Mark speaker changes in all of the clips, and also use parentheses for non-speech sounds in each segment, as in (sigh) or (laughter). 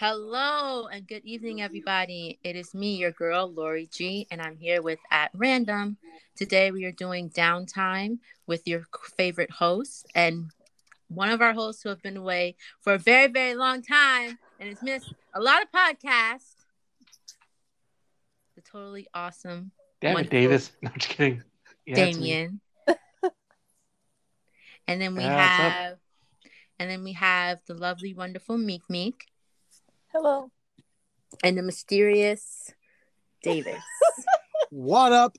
Speaker 1: Hello and good evening, everybody. It is me, your girl, Lori G, and I'm here with At Random. Today we are doing downtime with your favorite host and one of our hosts who have been away for a very, very long time and has missed a lot of podcasts. The totally awesome
Speaker 2: Damn it, Davis. (laughs) No, I'm just kidding. Yeah.
Speaker 1: Damien. and then we
Speaker 2: Yeah,
Speaker 1: have and then we have the lovely, wonderful Meek Meek
Speaker 3: Hello.
Speaker 1: and the mysterious Davis. (laughs)
Speaker 4: What up?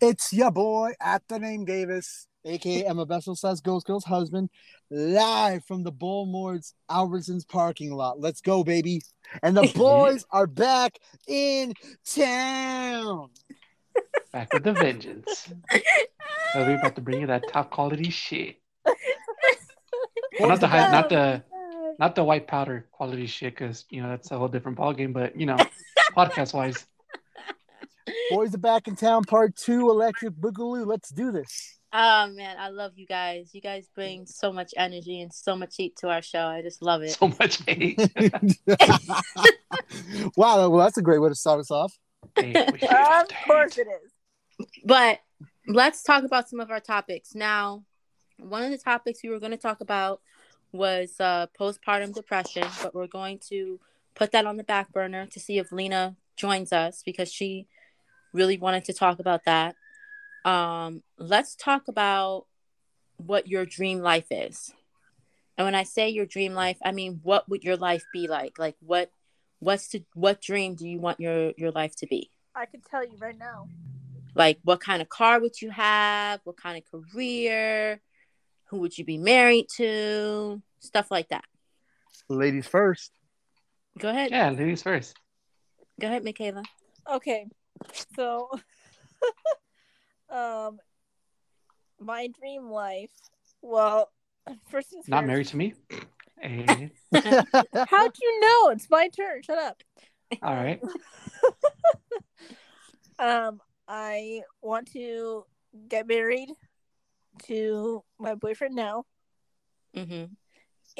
Speaker 4: It's your boy at the name Davis, aka Emma Bessel says Ghost Girl's husband, live from the Bullmords Albertsons parking lot. Let's go, baby. And the (laughs) boys are back in town.
Speaker 2: Back with the vengeance. so we're about to bring you that top quality shit. Well, (laughs) not the high, not the not the white powder quality shit, because you know that's a whole different ballgame. But you know, (laughs) podcast wise,
Speaker 4: Boys are back in town, part two, Electric Boogaloo. Let's do this.
Speaker 1: Oh man, I love you guys. You guys bring so much energy and so much heat to our show. I just love it.
Speaker 2: so much hate. (laughs) (laughs)
Speaker 4: wow, well, that's a great way to start us off.
Speaker 2: Hate, we hate
Speaker 3: Of course it is.
Speaker 1: But let's talk about some of our topics. Now, one of the topics we were going to talk about was uh, postpartum depression, but we're going to put that on the back burner to see if Lena joins us because she really wanted to talk about that. Um, let's talk about what your dream life is. And when I say your dream life, I mean what would your life be like? Like what what's to what dream do you want your your life to be?
Speaker 3: I can tell you right now.
Speaker 1: like what kind of car would you have what kind of career who would you be married to stuff like that
Speaker 4: Ladies first.
Speaker 1: go ahead
Speaker 2: Yeah, ladies first.
Speaker 1: go ahead michaela
Speaker 3: Okay. So (laughs) um my dream life. Well, first things
Speaker 2: Not
Speaker 3: first.
Speaker 2: married to me. (laughs) Eh,
Speaker 3: How'd you know? It's my turn. Shut up.
Speaker 2: all right. (laughs)
Speaker 3: Um, I want to get married to my boyfriend now,
Speaker 1: mm-hmm.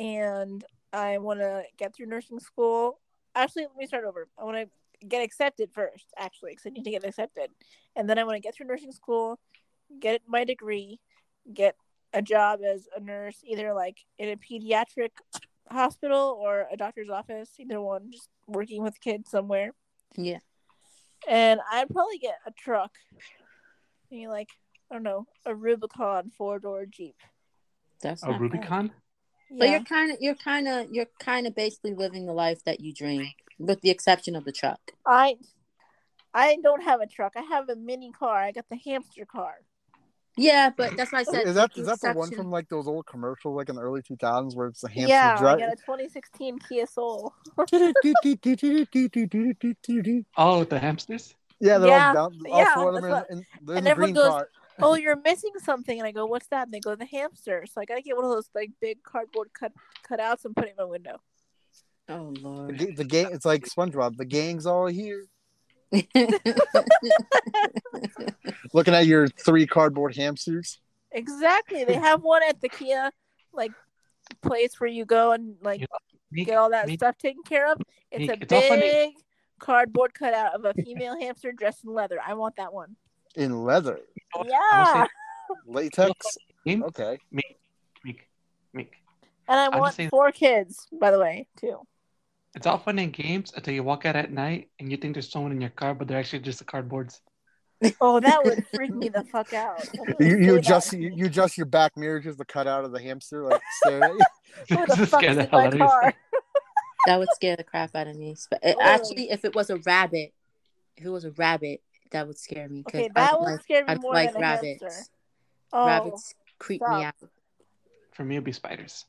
Speaker 3: and I want to get through nursing school. Actually, let me start over. I want to get accepted first, actually, because I need to get accepted, and then I want to get through nursing school, get my degree, get a job as a nurse, either like in a pediatric hospital or a doctor's office, either one, just working with kids somewhere.
Speaker 1: yeah
Speaker 3: And I'd probably get a truck, maybe like I don't know, a Rubicon four door Jeep.
Speaker 1: that's
Speaker 2: A
Speaker 1: not bad.
Speaker 2: Rubicon.
Speaker 1: but
Speaker 3: Yeah,
Speaker 1: you're kind of you're kind of you're kind of basically living the life that you dream with the exception of the truck
Speaker 3: I I don't have a truck. I have a mini car. I got the hamster car.
Speaker 1: yeah but that's why i said
Speaker 4: Is that
Speaker 1: with
Speaker 4: is that the one from like those old commercials, like in the early two thousands, where it's the hamster
Speaker 3: yeah, I
Speaker 4: drive?
Speaker 3: Uh, got a 2016 Kia Soul. (laughs) (laughs)
Speaker 2: Oh, the hamsters.
Speaker 4: yeah, they're
Speaker 3: Yeah,
Speaker 4: all down. All
Speaker 3: yeah,
Speaker 4: four of them
Speaker 3: that's
Speaker 4: in, in, in the green
Speaker 3: goes,
Speaker 4: car.
Speaker 3: Oh, you're missing something, and I go, what's that? And they go, the hamster. So I gotta get one of those like big cardboard cut cutouts and put it in my window.
Speaker 1: oh
Speaker 4: The,
Speaker 1: lord
Speaker 4: ga- the gang, it's like SpongeBob. The gang's all here. (laughs) Looking at your three cardboard hamsters.
Speaker 3: Exactly. They have one at the Kia like place where you go and like
Speaker 2: You Meek,
Speaker 3: get all that
Speaker 2: Meek,
Speaker 3: stuff taken care of. It's
Speaker 2: Meek,
Speaker 3: a
Speaker 2: it's
Speaker 3: big cardboard cutout of a female hamster dressed in leather. I want that one.
Speaker 4: In leather,
Speaker 2: I will
Speaker 3: Yeah.
Speaker 4: latex. Okay.
Speaker 2: Meek, Meek, Meek.
Speaker 3: And I
Speaker 2: I'm
Speaker 3: want
Speaker 2: saying-
Speaker 3: four kids, by the way, too.
Speaker 2: It's all fun and games until you walk out at night and you think there's someone in your car, but they're actually just the cardboards.
Speaker 3: Oh, that would (laughs) freak me the fuck out.
Speaker 4: You,
Speaker 3: say
Speaker 4: you adjust you, you adjust your back mirror just to cut out of the hamster, like staring at you. (laughs) (laughs)
Speaker 3: Who the fuck is in my
Speaker 2: out of yourself.
Speaker 3: car?
Speaker 1: that would scare the crap out of me But it-
Speaker 3: Oh.
Speaker 1: actually if it was a rabbit if it was a rabbit that would scare me 'cause
Speaker 3: Okay,
Speaker 1: I
Speaker 3: that
Speaker 1: don't
Speaker 3: would
Speaker 1: like,
Speaker 3: scare me
Speaker 1: I don't
Speaker 3: more
Speaker 1: like
Speaker 3: than a
Speaker 1: rabbits
Speaker 3: hamster. Oh,
Speaker 1: rabbits creep me out
Speaker 2: For me, it'd be spiders.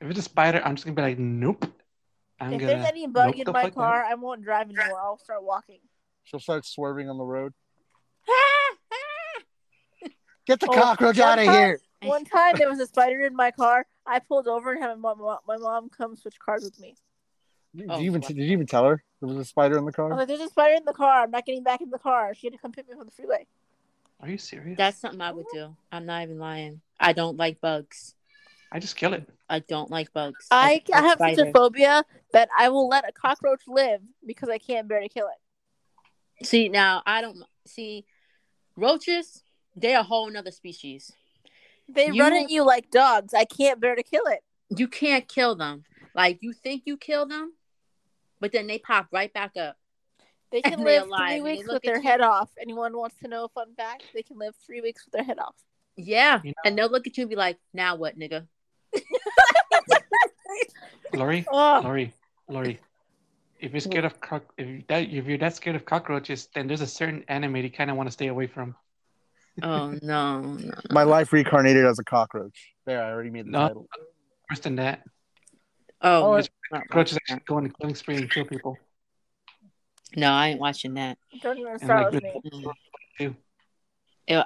Speaker 2: If it's a spider, I'm just gonna be like, nope. I'm
Speaker 3: if
Speaker 2: gonna.
Speaker 3: there's any bug
Speaker 2: nope
Speaker 3: in my
Speaker 2: fuck out.
Speaker 3: car, I won't drive anymore. I'll start walking.
Speaker 4: She'll start swerving on the road. (laughs) Get the
Speaker 3: Oh,
Speaker 4: cockroach out of
Speaker 3: time-
Speaker 4: here.
Speaker 3: One (laughs) time there was a spider in my car. I pulled over and had my mom, my mom come switch cars with me.
Speaker 4: Did
Speaker 1: Oh,
Speaker 4: you even
Speaker 1: wow.
Speaker 4: did you even tell her there was a spider in the
Speaker 3: I
Speaker 4: car?
Speaker 3: was like, "There's a spider in the car. I'm not getting back in the car." She had to come pick me up on the freeway.
Speaker 2: Are you serious?
Speaker 1: That's something I would do. I'm not even lying. I don't like bugs.
Speaker 2: I just kill it.
Speaker 1: I don't like bugs.
Speaker 3: I, I have such a phobia that I will let a cockroach live because I can't bear to kill it.
Speaker 1: See now, I don't see roaches. They're a whole nother species.
Speaker 3: They
Speaker 1: You-
Speaker 3: run at you like dogs. I can't bear to kill it.
Speaker 1: You can't kill them. Like you think you kill them, but then they pop right back up.
Speaker 3: They can live
Speaker 1: alive,
Speaker 3: three weeks with their
Speaker 1: you.
Speaker 3: head off. Anyone wants to know a fun fact? They can live three weeks with their head off.
Speaker 1: Yeah,
Speaker 2: You know-
Speaker 1: and they'll look at you and be like, "Now what, nigga?" (laughs)
Speaker 2: Lori,
Speaker 3: Oh,
Speaker 2: Lori, Lori. If you're scared of mm. cock, if that if you're that scared of cockroaches, then there's a certain anime you kind of want to stay away from.
Speaker 1: Oh no, no.
Speaker 4: My life reincarnated as a cockroach. There, I already made the
Speaker 2: No.
Speaker 4: title.
Speaker 2: Worse than that,
Speaker 1: Oh,
Speaker 4: Oh,
Speaker 1: no,
Speaker 2: it's-
Speaker 1: not
Speaker 2: cockroaches
Speaker 1: watching
Speaker 2: actually go on a killing spree and kill people.
Speaker 1: no, I ain't watching that.
Speaker 3: don't even start
Speaker 2: like
Speaker 3: with me.
Speaker 2: with-
Speaker 1: Mm.
Speaker 2: too.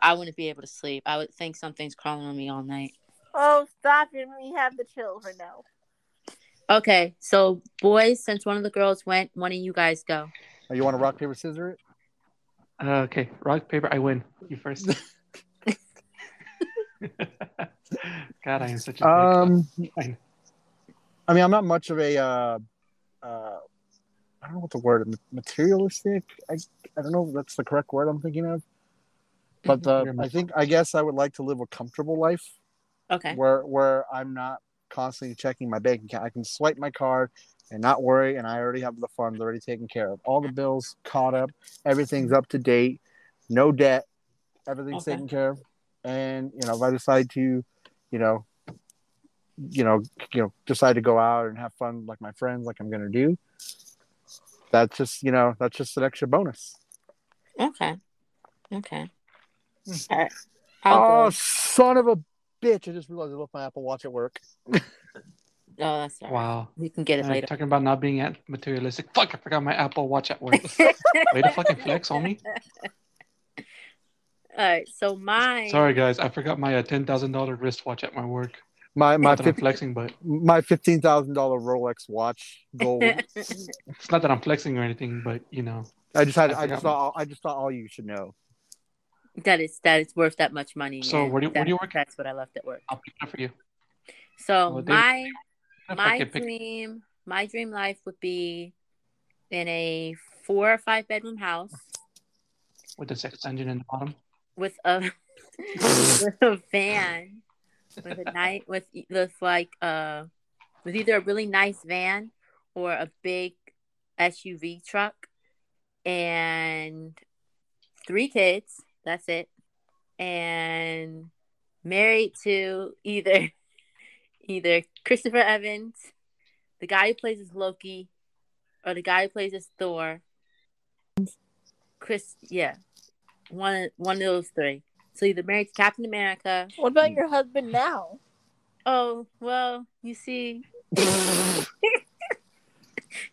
Speaker 1: I wouldn't be able to sleep. I would think something's crawling on me all night.
Speaker 3: Oh, stop! You're me have the chills right now.
Speaker 1: Okay, so boys, since one of the girls went, one of you guys go.
Speaker 4: Oh, you want to rock paper scissors? it?
Speaker 2: Uh, okay, rock paper. I win. You first. (laughs) (laughs) God, I am such a.
Speaker 4: Um,
Speaker 2: Fine.
Speaker 4: I mean, I'm not much of a. Uh, uh, I don't know what the word materialistic. I I don't know if that's the correct word I'm thinking of. But uh, I think I guess I would like to live a comfortable life
Speaker 1: Okay.
Speaker 4: where where I'm not constantly checking my bank account. I can swipe my card and not worry, and I already have the funds already taken care of. All the bills caught up, everything's up to date, no debt, everything's
Speaker 1: Okay.
Speaker 4: taken care of. And you know, if I decide to, you know, you know, you know, decide to go out and have fun like my friends, like I'm gonna do, that's just you know, that's just an extra bonus.
Speaker 1: Okay. Okay.
Speaker 2: Hmm.
Speaker 1: All right. I'll
Speaker 4: oh,
Speaker 1: go.
Speaker 4: son of a bitch! I just realized I left my Apple Watch at work.
Speaker 1: Oh, that's all right.
Speaker 2: Wow.
Speaker 1: We can get it
Speaker 2: Uh,
Speaker 1: later.
Speaker 2: talking about not being at materialistic. Fuck! I forgot my Apple Watch at work. (laughs) Way to fucking flex on me.
Speaker 1: All right. So mine.
Speaker 2: Sorry, guys. I forgot my uh, ten thousand dollar wristwatch at my work.
Speaker 4: My my
Speaker 2: Not
Speaker 4: fif-
Speaker 2: flexing, but
Speaker 4: my fifteen thousand dollar Rolex watch gold. (laughs)
Speaker 2: it's not that I'm flexing or anything. But you know,
Speaker 4: I just had
Speaker 2: I
Speaker 4: I, just
Speaker 2: forgot
Speaker 4: thought I just thought all you should know.
Speaker 1: that is that is worth that much money.
Speaker 2: So
Speaker 1: and
Speaker 2: where do- where do you
Speaker 1: that-
Speaker 2: work?
Speaker 1: That's what I left at work.
Speaker 2: I'll pick it up for you.
Speaker 1: So
Speaker 2: Well,
Speaker 1: my my
Speaker 2: could pick-
Speaker 1: dream my dream life would be in a four or five bedroom house
Speaker 2: with the sex engine in the bottom.
Speaker 1: with a (laughs) with a van with a night with with like uh with either a really nice van or a big SUV truck and three kids that's it and married to either (laughs) either Christopher Evans the guy who plays as Loki or the guy who plays as Thor. Chris yeah one one of those three so either married to Captain America
Speaker 3: What about mm. your husband now?
Speaker 1: Oh, well, you see, (laughs) (laughs)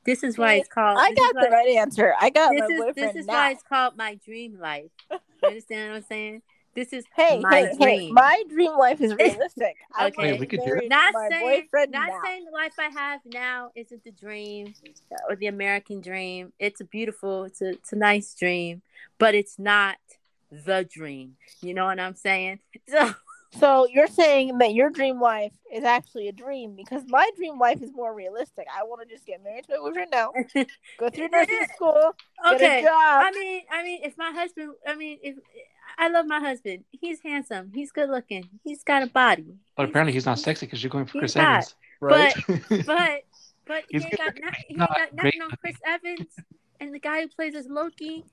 Speaker 1: this is why it's called.
Speaker 3: I got the
Speaker 1: why-
Speaker 3: right answer. I got
Speaker 1: This
Speaker 3: my
Speaker 1: is
Speaker 3: boyfriend
Speaker 1: this is
Speaker 3: now.
Speaker 1: why it's called my dream life. (laughs) You understand what I'm saying? This is
Speaker 3: Hey,
Speaker 1: my
Speaker 3: hey, hey!
Speaker 1: dream.
Speaker 3: my dream life is realistic. I
Speaker 1: Okay.
Speaker 3: wanna
Speaker 2: Hey, we could do it.
Speaker 1: not saying not
Speaker 3: now.
Speaker 1: saying the life I have now isn't the dream uh, or the American dream. It's a beautiful, it's a it's a nice dream, but it's not the dream. You know what I'm saying? (laughs) So
Speaker 3: So you're saying that your dream life is actually a dream because my dream life is more realistic. I want to just get married to my boyfriend now, go (laughs) through nursing school, get
Speaker 1: okay.
Speaker 3: a job.
Speaker 1: I mean, I mean, if my husband, I mean, if I love my husband, he's handsome, he's good looking, he's got a body,
Speaker 2: But apparently he's not sexy because you're going for Chris
Speaker 1: not.
Speaker 2: Evans.
Speaker 4: Right? (laughs)
Speaker 1: but but he
Speaker 2: He's
Speaker 1: ain't got not, he ain't got nothing on Chris Evans and the guy who plays as Loki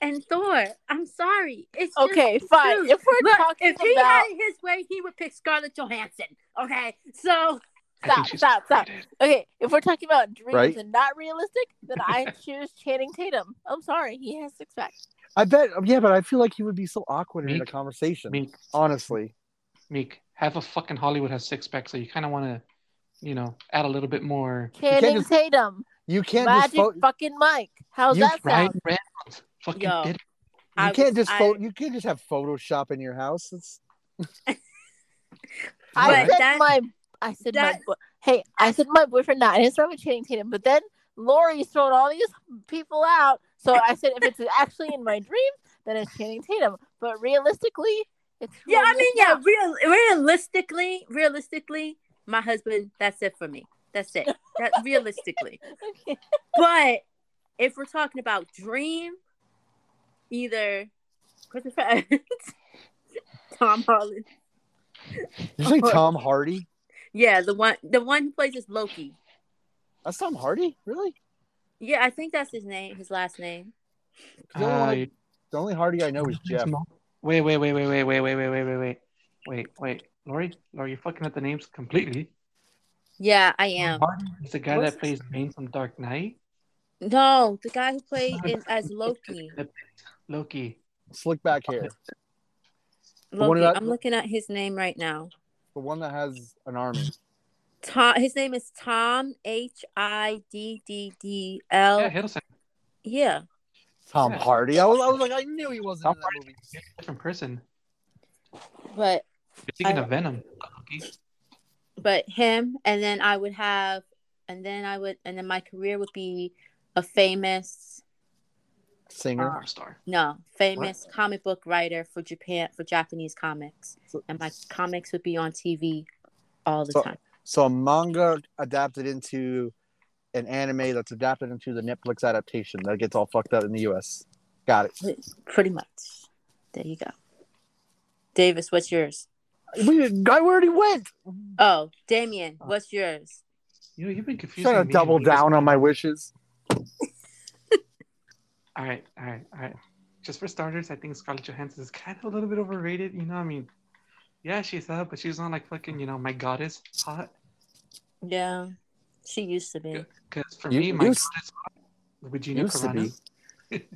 Speaker 1: and Thor. I'm sorry, it's
Speaker 3: okay,
Speaker 1: the
Speaker 3: fine.
Speaker 1: truth.
Speaker 3: If we're
Speaker 1: Look,
Speaker 3: talking
Speaker 1: if he
Speaker 3: about
Speaker 1: had it his way, he would pick Scarlett Johansson. Okay, so
Speaker 2: I
Speaker 3: Stop,
Speaker 2: think
Speaker 3: stop, stop. okay, if we're talking about dreams
Speaker 4: Right.
Speaker 3: and not realistic, then I (laughs) choose Channing Tatum. I'm sorry, he has six packs.
Speaker 4: I bet. Yeah, but I feel like he would be so awkward in a conversation.
Speaker 2: Meek,
Speaker 4: Honestly,
Speaker 2: Meek, half of fucking Hollywood has six packs, so you kind of want to, you know, add a little bit more.
Speaker 3: Channing
Speaker 4: just-
Speaker 3: Tatum,
Speaker 4: you can't
Speaker 3: Magic
Speaker 4: just pho-
Speaker 3: fucking Mike. How's
Speaker 4: You
Speaker 3: that
Speaker 2: Ryan
Speaker 3: sound?
Speaker 2: Reynolds fucking
Speaker 1: Yo.
Speaker 2: did it.
Speaker 4: you
Speaker 1: I
Speaker 4: can't
Speaker 1: was-
Speaker 4: just
Speaker 1: I-
Speaker 4: pho- you can't just have Photoshop in your house. It's (laughs)
Speaker 3: I said
Speaker 1: that-
Speaker 3: my, I said my, bo- hey, I said my boyfriend now. I didn't with Channing Tatum, but then Lori's throwing all these people out. So I said if it's actually in my dream, then it's Channing Tatum. But realistically, It's
Speaker 1: Yeah, I mean, yeah, real, realistically, realistically, my husband, that's it for me. That's it. That realistically. (laughs)
Speaker 3: Okay.
Speaker 1: But if we're talking about dream, either Christopher Evans, Tom Holland.
Speaker 4: Did you say Tom Hardy?
Speaker 1: Yeah, the one the one who plays as Loki.
Speaker 4: That's Tom Hardy? Really?
Speaker 1: Yeah, I think that's his name, his last name.
Speaker 4: The only,
Speaker 2: Uh,
Speaker 4: I- the only Hardy I know is Jeff.
Speaker 2: Wait, wait, wait, wait, wait, wait, wait, wait, wait, wait, wait, wait, wait, Lori, Lori, you're fucking up the names completely.
Speaker 1: Yeah, I am.
Speaker 2: Hardy is the guy
Speaker 4: What's-
Speaker 2: that plays Bane from Dark Knight.
Speaker 1: No, the guy who played in as Loki.
Speaker 2: Loki.
Speaker 4: Slick back hair.
Speaker 1: Loki.
Speaker 4: that-
Speaker 1: I'm looking at his name right now.
Speaker 4: The one that has an army.
Speaker 1: Tom. His name is Tom H I D D D L.
Speaker 2: Yeah,
Speaker 1: L.
Speaker 2: Hiddleston.
Speaker 1: Yeah.
Speaker 4: Tom
Speaker 2: Yeah.
Speaker 4: Hardy. I was, I was like, I knew he wasn't
Speaker 2: Tom
Speaker 4: in that movie.
Speaker 2: Different person.
Speaker 1: But
Speaker 2: You're thinking
Speaker 1: I-
Speaker 2: of Venom. Loki.
Speaker 1: but him and then I would have and then I would and then my career would be a famous
Speaker 4: Singer.
Speaker 2: Star star.
Speaker 1: no famous comic book writer for Japan for Japanese comics
Speaker 4: So-
Speaker 1: and my comics would be on TV all the
Speaker 4: So-
Speaker 1: time.
Speaker 4: So a manga adapted into an anime that's adapted into the Netflix adaptation that gets all fucked up in the US. Got it.
Speaker 1: Pretty much. There you go. Davis, what's yours?
Speaker 4: We guy already went.
Speaker 1: Oh, Damien, uh, what's yours?
Speaker 2: You know, you've been confusing
Speaker 4: Trying to
Speaker 2: me
Speaker 4: double down on my wishes.
Speaker 2: All right, all right, all right. Just for starters, I think Scarlett Johansson is kind of a little bit overrated. You know, I mean, yeah, she's hot, but she's not like fucking, you know, my goddess hot.
Speaker 1: Yeah. She used to be.
Speaker 2: Because for
Speaker 4: You-
Speaker 2: me, my
Speaker 4: used-
Speaker 2: goddess hot would Gina
Speaker 4: Used to
Speaker 2: Carano.
Speaker 4: be.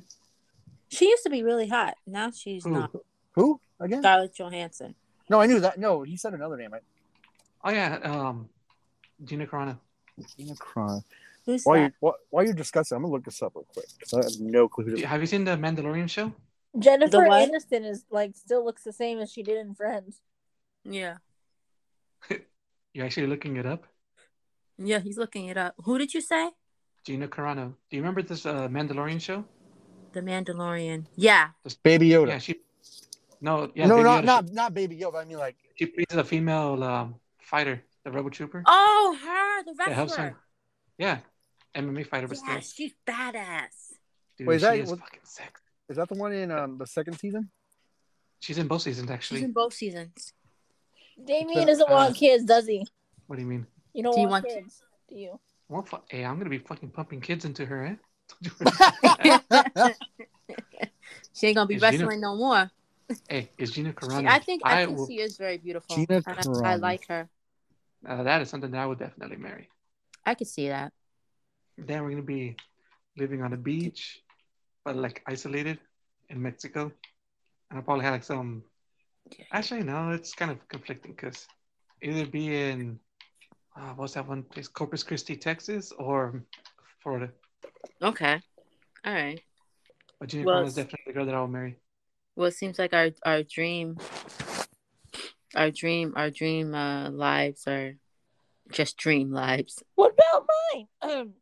Speaker 1: She used to be really hot. Now she's
Speaker 2: Who?
Speaker 1: not.
Speaker 4: Who again?
Speaker 1: Scarlett Johansson.
Speaker 4: No, I knew that. No, he said another name. I,
Speaker 2: Oh yeah, um, Gina Carano.
Speaker 4: Gina Carano.
Speaker 1: Who's
Speaker 4: While
Speaker 1: that?
Speaker 4: you while, while you're discussing, I'm gonna look this up real quick I have no clue. Who
Speaker 2: Have you seen the Mandalorian show?
Speaker 3: Jennifer
Speaker 1: what?
Speaker 3: Aniston is like still looks the same as she did in Friends.
Speaker 1: Yeah. (laughs)
Speaker 2: You're actually looking it up.
Speaker 1: Yeah, he's looking it up. Who did you say?
Speaker 2: Gina Carano. Do you remember this uh, Mandalorian show?
Speaker 1: The Mandalorian. Yeah.
Speaker 4: Baby Yoda.
Speaker 2: Yeah, she. No, yeah,
Speaker 4: no,
Speaker 2: Baby
Speaker 4: not
Speaker 2: Yoda.
Speaker 4: not not Baby Yoda. I mean like
Speaker 2: She, she plays a female um, fighter, the Rebel Trooper.
Speaker 1: Oh, her, the
Speaker 2: that helps
Speaker 1: wrestler.
Speaker 2: her. Yeah, MMA fighter, but still,
Speaker 1: she's badass.
Speaker 2: dude,
Speaker 4: Wait, is
Speaker 2: she
Speaker 4: that-
Speaker 2: is
Speaker 4: what-
Speaker 2: fucking sick.
Speaker 4: is that the one in um the second season?
Speaker 2: She's in both seasons, actually.
Speaker 1: She's in both seasons.
Speaker 3: Damien doesn't
Speaker 2: Uh,
Speaker 3: want kids, does he?
Speaker 2: What do you mean?
Speaker 3: You don't
Speaker 1: Do you
Speaker 3: want,
Speaker 1: want-
Speaker 3: kids, do you?
Speaker 2: Well, fu- hey, I'm gonna be fucking pumping kids into her, eh? (laughs)
Speaker 1: she ain't gonna be
Speaker 2: Is Gina-
Speaker 1: wrestling no more.
Speaker 2: hey, is Gina (laughs) Carano?
Speaker 1: I think I, think
Speaker 2: will,
Speaker 1: she is very beautiful.
Speaker 4: Gina
Speaker 1: and I, I like her.
Speaker 2: uh, that is something that I would definitely marry.
Speaker 1: I could see that.
Speaker 2: Then we're gonna be living on a beach, but like isolated in Mexico, and I'll probably have like some. Actually, no, it's kind of conflicting because either be in uh, what's that one place, Corpus Christi, Texas, or Florida.
Speaker 1: Okay. All right.
Speaker 2: But Gina
Speaker 1: Well,
Speaker 2: is definitely the girl that I will marry.
Speaker 1: Well, it seems like our our dream, our dream, our dream uh, lives are just dream lives.
Speaker 3: What about mine? (clears throat) Um,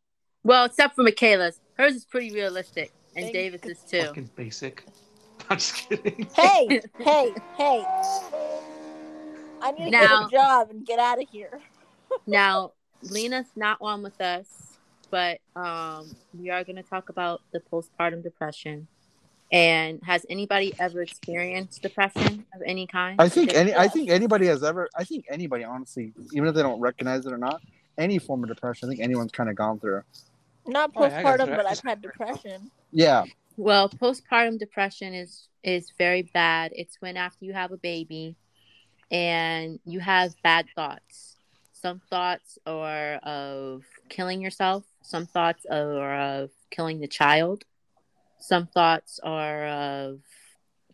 Speaker 1: Well, except for Michaela's, hers is pretty realistic, and
Speaker 3: Thank-
Speaker 1: Davis's too.
Speaker 2: Fucking basic. (laughs) I'm just kidding.
Speaker 3: hey, (laughs) hey, hey! I need to
Speaker 1: Now-
Speaker 3: get a job and get out of here. (laughs)
Speaker 1: Now, Lena's not on with us, but um, we are going to talk about the postpartum depression. And has anybody ever experienced depression of any kind?
Speaker 4: I think any I think anybody has ever I think anybody honestly, even if they don't recognize it or not, any form of depression, I think anyone's kind of gone through.
Speaker 3: Not
Speaker 2: Oh, yeah, I got
Speaker 3: postpartum,
Speaker 2: you.
Speaker 3: but I've had depression.
Speaker 4: Yeah.
Speaker 1: Well, postpartum depression is is very bad. It's when after you have a baby and you have bad thoughts. Some thoughts are of killing yourself, some thoughts are of killing the child. Some thoughts are of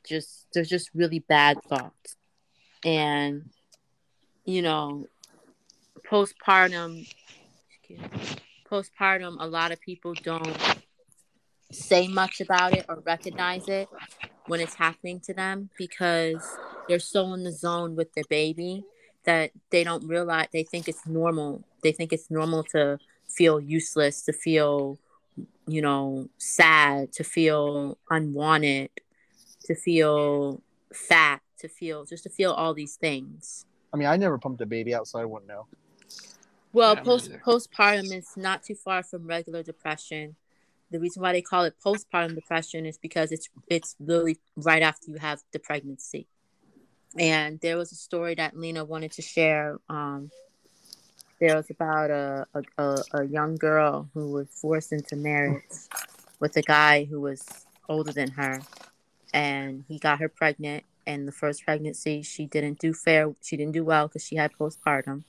Speaker 1: just there's just really bad thoughts. And you know, postpartum excuse me, postpartum a lot of people don't say much about it or recognize it when it's happening to them because they're so in the zone with their baby that they don't realize they think it's normal. They think it's normal to feel useless, to feel, you know, sad, to feel unwanted, to feel fat, to feel just to feel all these things.
Speaker 4: I mean, I never pumped a baby out, so I wouldn't know.
Speaker 1: Well,
Speaker 2: Yeah,
Speaker 1: post postpartum is not too far from regular depression. The reason why they call it postpartum depression is because it's it's literally right after you have the pregnancy. And there was a story that Lena wanted to share. Um, there was about a, a, a, a young girl who was forced into marriage with a guy who was older than her, and he got her pregnant. And the first pregnancy, she didn't do fair. She didn't do well because she had postpartum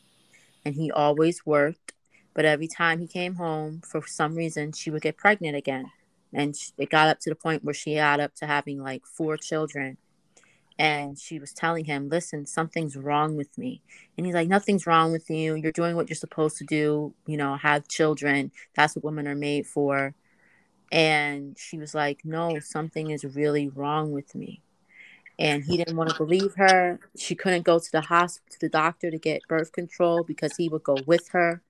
Speaker 1: and he always worked. But every time he came home, for some reason, she would get pregnant again. And it got up to the point where she got up to having like four children. And she was telling him, listen, something's wrong with me. And he's like, nothing's wrong with you. You're doing what you're supposed to do, you know, have children. That's what women are made for. And she was like, no, something is really wrong with me and he didn't want to believe her. She couldn't go to the hospital, to the doctor to get birth control because he would go with her.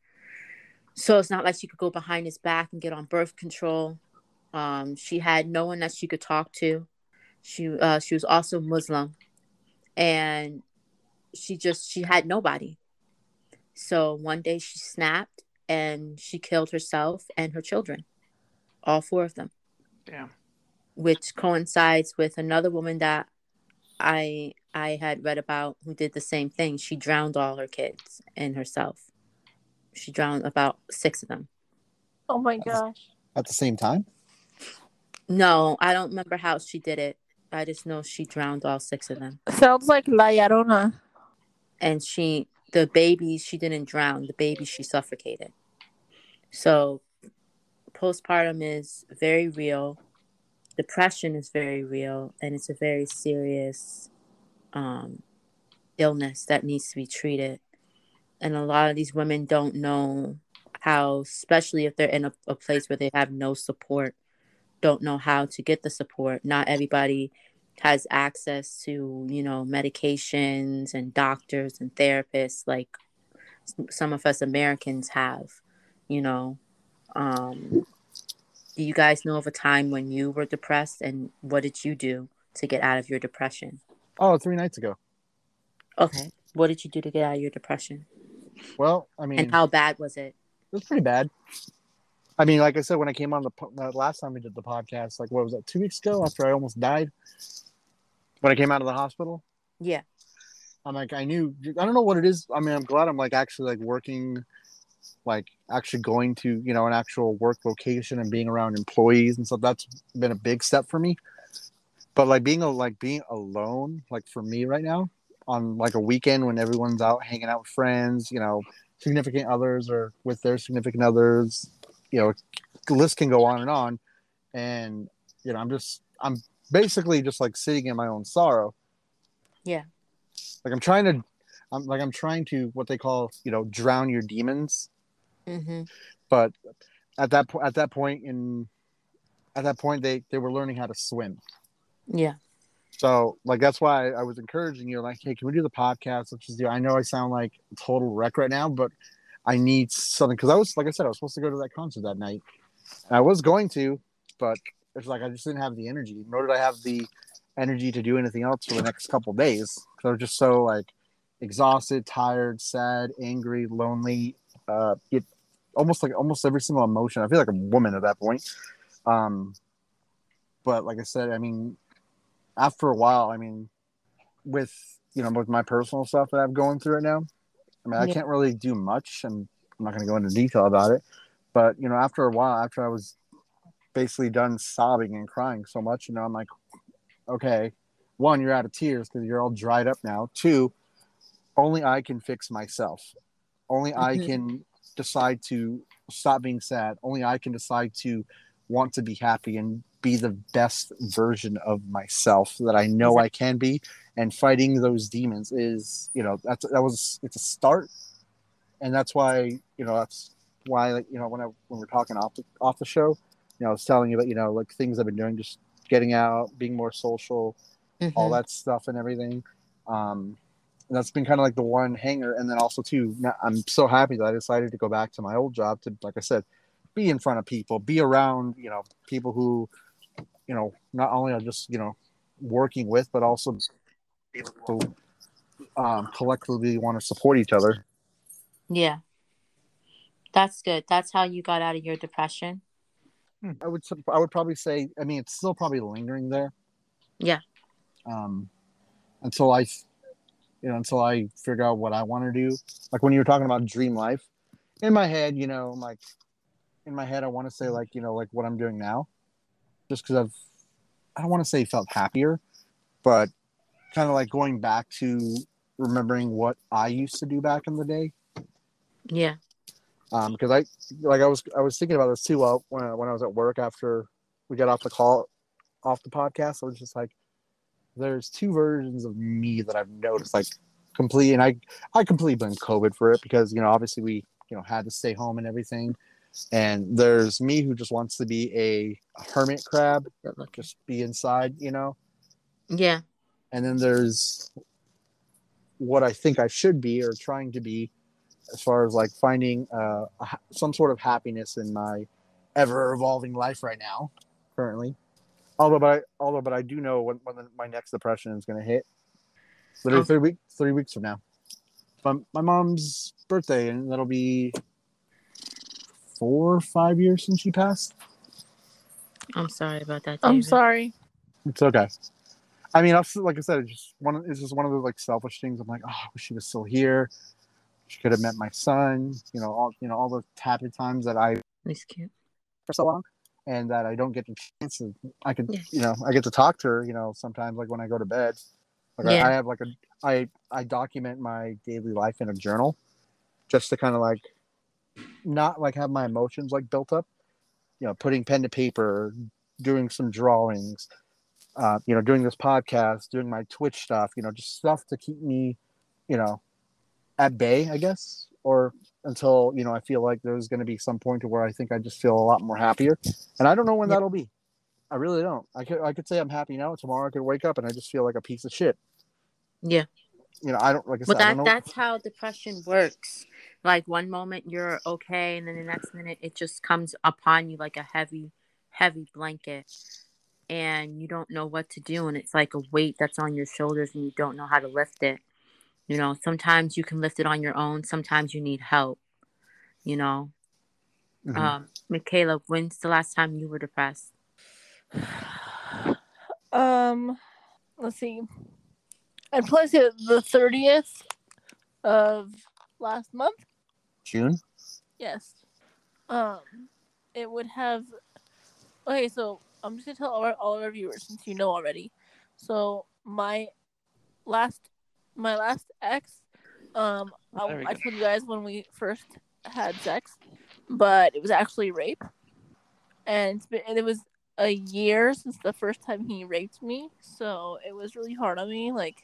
Speaker 1: So it's not like she could go behind his back and get on birth control. Um, she had no one that she could talk to. She uh, she was also Muslim, and she just she had nobody. So one day she snapped and she killed herself and her children, all four of them
Speaker 2: Damn.
Speaker 1: which coincides with another woman that I I had read about who did the same thing. She drowned all her kids and herself. She drowned about six of them.
Speaker 3: Oh my gosh.
Speaker 4: At the same time,
Speaker 1: No, I don't remember how she did it. I just know she drowned all six of them.
Speaker 3: Sounds like La Llorona.
Speaker 1: And she the babies she didn't drown, the babies she suffocated. So postpartum is very real. Depression is very real and it's a very serious um, illness that needs to be treated. And a lot of these women don't know how, especially if they're in a, a place where they have no support, don't know how to get the support. Not everybody has access to, you know, medications and doctors and therapists like some of us Americans have, you know. Um, do you guys know of a time when you were depressed and what did you do to get out of your depression?
Speaker 4: oh, three nights ago.
Speaker 1: Okay. What did you do to get out of your depression?
Speaker 4: Well, I mean,
Speaker 1: And how bad was it?
Speaker 4: it was pretty bad. I mean, like I said, when I came on the po- last time we did the podcast, like what was that, two weeks ago after I almost died? When I came out of the hospital,
Speaker 1: Yeah.
Speaker 4: I'm like, I knew, I don't know what it is. I mean, I'm glad I'm like actually like working, like actually going to, you know, an actual work location and being around employees and stuff. That's been a big step for me. But like being a, like being alone, like for me right now on like a weekend when everyone's out hanging out with friends, you know, significant others or with their significant others, you know, the list can go on and on. And, you know, I'm just, I'm basically just like sitting in my own sorrow.
Speaker 1: Yeah.
Speaker 4: Like I'm trying to, I'm like, I'm trying to what they call, you know, drown your demons.
Speaker 1: Mm-hmm.
Speaker 4: But at that point, at that point in, at that point, they, they were learning how to swim.
Speaker 1: Yeah.
Speaker 4: So like that's why I was encouraging you, like, hey, can we do the podcast? Let's just do. I know I sound like a total wreck right now, but I need something because I was, like I said, I was supposed to go to that concert that night, and I was going to, but it's like I just didn't have the energy, nor did I have the energy to do anything else for the next couple days because I was just so like exhausted, tired, sad, angry, lonely. Uh, it almost like almost every single emotion. I feel like a woman at that point. Um, but like I said, I mean, after a while, I mean, with you know, with my personal stuff that I'm going through right now, I mean, I
Speaker 1: Yeah.
Speaker 4: can't really do much, and I'm not going to go into detail about it. But you know, after a while, after I was basically done sobbing and crying so much, you know, I'm like, okay, one, you're out of tears because you're all dried up now. Two, only I can fix myself. Only I
Speaker 1: Mhm.
Speaker 4: can decide to stop being sad. Only I can decide to want to be happy and be the best version of myself that I know I can be. And fighting those demons is, you know, that's that was it's a start, and that's why you know that's why like you know when I when we're talking off the off the show, you know, I was telling you about you know like things I've been doing, just getting out, being more social, all
Speaker 1: Mhm.
Speaker 4: that stuff and everything. Um, and that's been kind of like the one hanger. And then also too, I'm so happy that I decided to go back to my old job to, like I said, be in front of people, be around, you know, people who, you know, not only are just, you know, working with, but also people who um, collectively want to support each other.
Speaker 1: Yeah. That's good. That's how you got out of your depression.
Speaker 4: I would I would probably say I mean it's still probably lingering there.
Speaker 1: Yeah.
Speaker 4: Um, until I, you know, until I figure out what I want to do. Like when you were talking about dream life, in my head, you know, like in my head, I want to say like you know like what I'm doing now, just because I've I don't want to say felt happier, but kind of like going back to remembering what I used to do back in the day.
Speaker 1: Yeah.
Speaker 4: um because i like i was i was thinking about this too while when I, when I was at work after we got off the call off the podcast i was just like there's two versions of me that i've noticed like complete and i i completely blame covid for it because you know obviously we you know had to stay home and everything and there's me who just wants to be a hermit crab just be inside you know
Speaker 1: Yeah.
Speaker 4: and then there's what I think I should be or trying to be, as far as like finding uh, a some sort of happiness in my ever evolving life right now, currently. Although, but I, although, but I do know when, when the, my next depression is going to hit. Literally
Speaker 1: Oh.
Speaker 4: three weeks, three weeks from now. My, my mom's birthday, and that'll be four or five years since she passed.
Speaker 1: I'm sorry about that.
Speaker 3: I'm sorry.
Speaker 4: It's okay. I mean, I've, like I said, it's just one. of- It's just one of those like selfish things. I'm like, oh, I wish she was still here. She could have met my son. You know, all you know, all the happy times that I
Speaker 1: He's cute.
Speaker 4: for so long, and that I don't get the chance. To, I could,
Speaker 1: Yeah.
Speaker 4: you know, I get to talk to her. You know, sometimes like when I go to bed. Like
Speaker 1: Yeah.
Speaker 4: I, I have like a, I I document my daily life in a journal, just to kind of like, not like have my emotions like built up. You know, putting pen to paper, doing some drawings, uh, you know, doing this podcast, doing my Twitch stuff, you know, just stuff to keep me, you know, at bay, I guess, or until, you know, I feel like there's going to be some point to where I think I just feel a lot more happier. And I don't know when
Speaker 1: Yeah.
Speaker 4: that'll be. I really don't. I could, I could say I'm happy now. Tomorrow I could wake up and I just feel like a piece of shit.
Speaker 1: Yeah.
Speaker 4: You know, I don't, like I
Speaker 1: Well,
Speaker 4: said, I
Speaker 1: that that's how depression works. Like one moment you're okay, and then the next minute it just comes upon you like a heavy, heavy blanket, and you don't know what to do, and it's like a weight that's on your shoulders, and you don't know how to lift it. You know, sometimes you can lift it on your own. Sometimes you need help. You know,
Speaker 4: Mhm.
Speaker 1: um, Michaela, when's the last time you were depressed? (sighs)
Speaker 3: Um, let's see. I'd probably say the thirtieth of last month.
Speaker 4: June?
Speaker 3: Yes. Um, it would have. Okay, so I'm just gonna tell all our, all of our viewers since you know already. So my last, my last ex, um, I, I told you guys when we first had sex, but it was actually rape, and it's been, and it was a year since the first time he raped me, so it was really hard on me, like,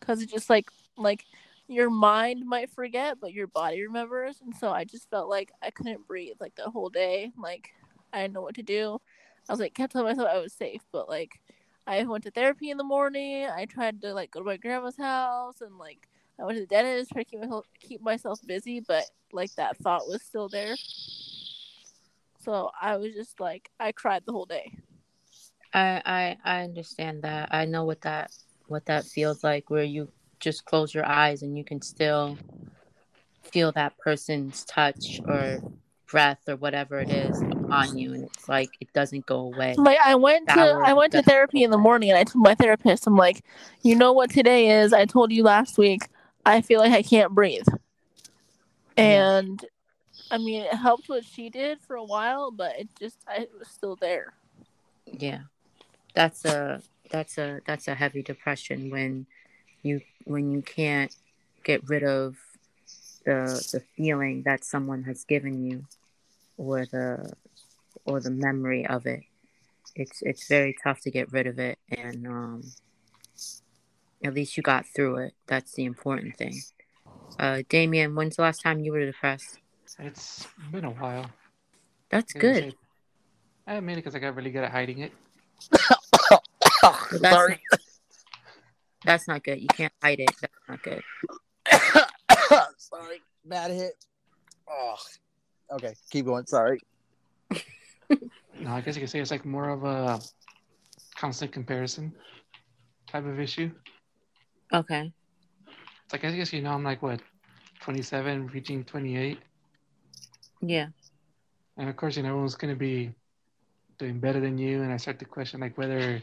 Speaker 3: cause it just like like your mind might forget, but your body remembers. And so I just felt like I couldn't breathe like the whole day. Like I didn't know what to do. I was like kept telling myself I was safe, but like I went to therapy in the morning. I tried to like go to my grandma's house and like I went to the dentist trying to keep myself keep myself busy, but like that thought was still there. So I was just like I cried the whole day.
Speaker 1: I I I understand that. I know what that what that feels like where you just close your eyes and you can still feel that person's touch or breath or whatever it is on you and it's like it doesn't go away.
Speaker 3: Like I went to I went to therapy in the morning and I told my therapist, I'm like, you know what today is? I told you last week. I feel like I can't breathe.
Speaker 1: Yeah.
Speaker 3: And I mean it helped what she did for a while, but it just I, it was still there.
Speaker 1: Yeah. That's a that's a that's a heavy depression when you when you can't get rid of the the feeling that someone has given you or the or the memory of it. It's it's very tough to get rid of it and um at least you got through it. That's the important thing. Uh Damien, when's the last time you were depressed?
Speaker 2: It's been a while.
Speaker 1: That's
Speaker 2: Yeah,
Speaker 1: good.
Speaker 2: so- I made it because I got really good at hiding it. (coughs)
Speaker 1: That's
Speaker 4: Sorry.
Speaker 1: Not, that's not good. You can't hide it. That's not good. (coughs)
Speaker 4: Sorry. Bad hit. Oh. Okay, keep going. Sorry.
Speaker 2: No, I guess you could say it's like more of a constant comparison type of issue.
Speaker 1: Okay.
Speaker 2: It's like I guess you know I'm like what, 27, reaching 28,
Speaker 1: Yeah.
Speaker 2: and of course you know everyone's gonna be doing better than you, and I start to question like whether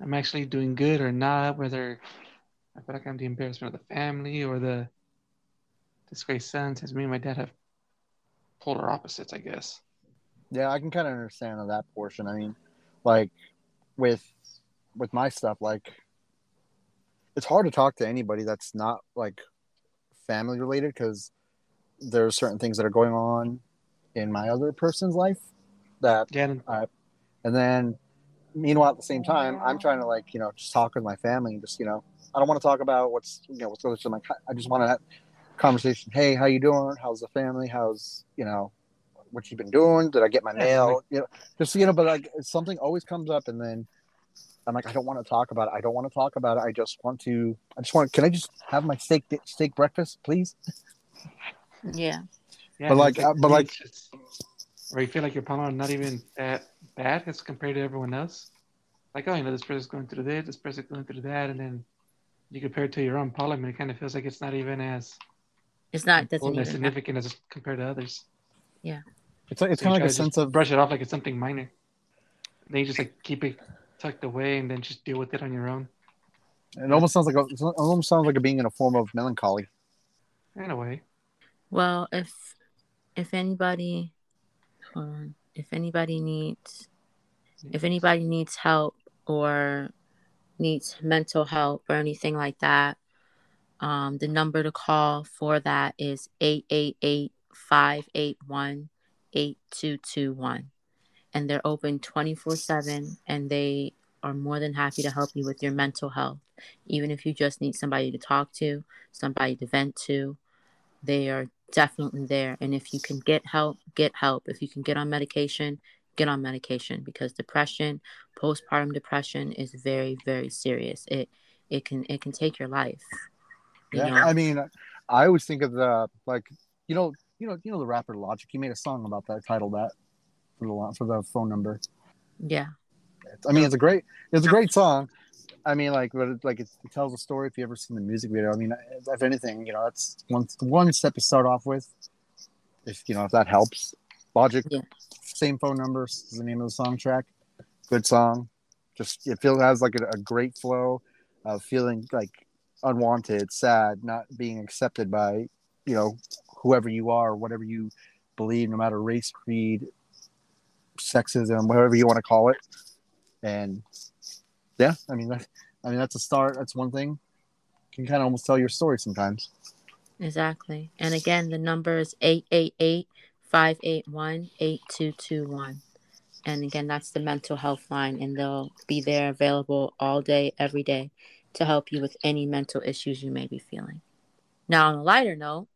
Speaker 2: I'm actually doing good or not, whether I feel like I'm the embarrassment of the family or the disgraced son, since me and my dad have polar opposites, I guess.
Speaker 4: Yeah, I can kind of understand that portion. I mean, like with with my stuff, like it's hard to talk to anybody that's not like family related because there's certain things that are going on in my other person's life that
Speaker 2: Yeah, and
Speaker 4: and then meanwhile at the same time i'm trying to like you know just talk with my family and just you know i don't want to talk about what's you know what's going on like i just want to conversation hey how you doing? How's the family? How's you know what you been doing? Did i get my
Speaker 2: Yeah,
Speaker 4: mail you know just you know but like something always comes up and then i'm like i don't want to talk about it. I don't want to talk about it. I just want to i just want can i just have my steak steak breakfast please?
Speaker 1: Yeah.
Speaker 2: yeah,
Speaker 4: But, like, uh, but, like-
Speaker 2: it's just- where you feel like your problem not even that bad as compared to everyone else. Like, oh, you know, this person's going through this, this person's going through that, and then you compare it to your own problem, and it kind of feels like it's not even as
Speaker 1: It's not doesn't
Speaker 2: important, as
Speaker 1: even
Speaker 2: significant as compared to others. Yeah.
Speaker 4: It's like it's
Speaker 2: So
Speaker 4: kind of like a sense of
Speaker 2: brush it off like it's something minor. Then you just like keep it tucked away, and then just deal with it on your own.
Speaker 4: it almost sounds like a, it almost sounds like a being in a form of melancholy
Speaker 2: In a way,
Speaker 1: Well, if if anybody, hold if anybody needs, if anybody needs help or needs mental help or anything like that, um, the number to call for that is 888-581-8221. And they're open 24-7 and they are more than happy to help you with your mental health. Even if you just need somebody to talk to, somebody to vent to, they are definitely there. And if you can get help, get help. If you can get on medication, get on medication because depression, postpartum depression is very, very serious. It it can it can take your life. You
Speaker 4: Yeah,
Speaker 1: know?
Speaker 4: I mean, I always think of the like, you know, you know, you know the rapper Logic. He made a song about that, titled that for the for the phone number.
Speaker 1: yeah.
Speaker 4: I mean, it's a great, it's a great song. I mean, like, but it, like it, it tells a story. If you ever seen the music video, I mean, if anything, you know, that's one one step to start off with. If you know if that helps, Logic,
Speaker 1: Yeah.
Speaker 4: same phone number is the name of the song track. Good song. Just it feels has like a, a great flow of feeling like unwanted, sad, not being accepted by you know whoever you are, whatever you believe, no matter race, creed, sexism, whatever you want to call it. And yeah, I mean that's I mean that's a start. That's one thing. You can kind of almost tell your story sometimes.
Speaker 1: Exactly. And again, the number is 888 581 8221. And again, that's the mental health line, and they'll be there available all day, every day to help you with any mental issues you may be feeling. Now, on a lighter note,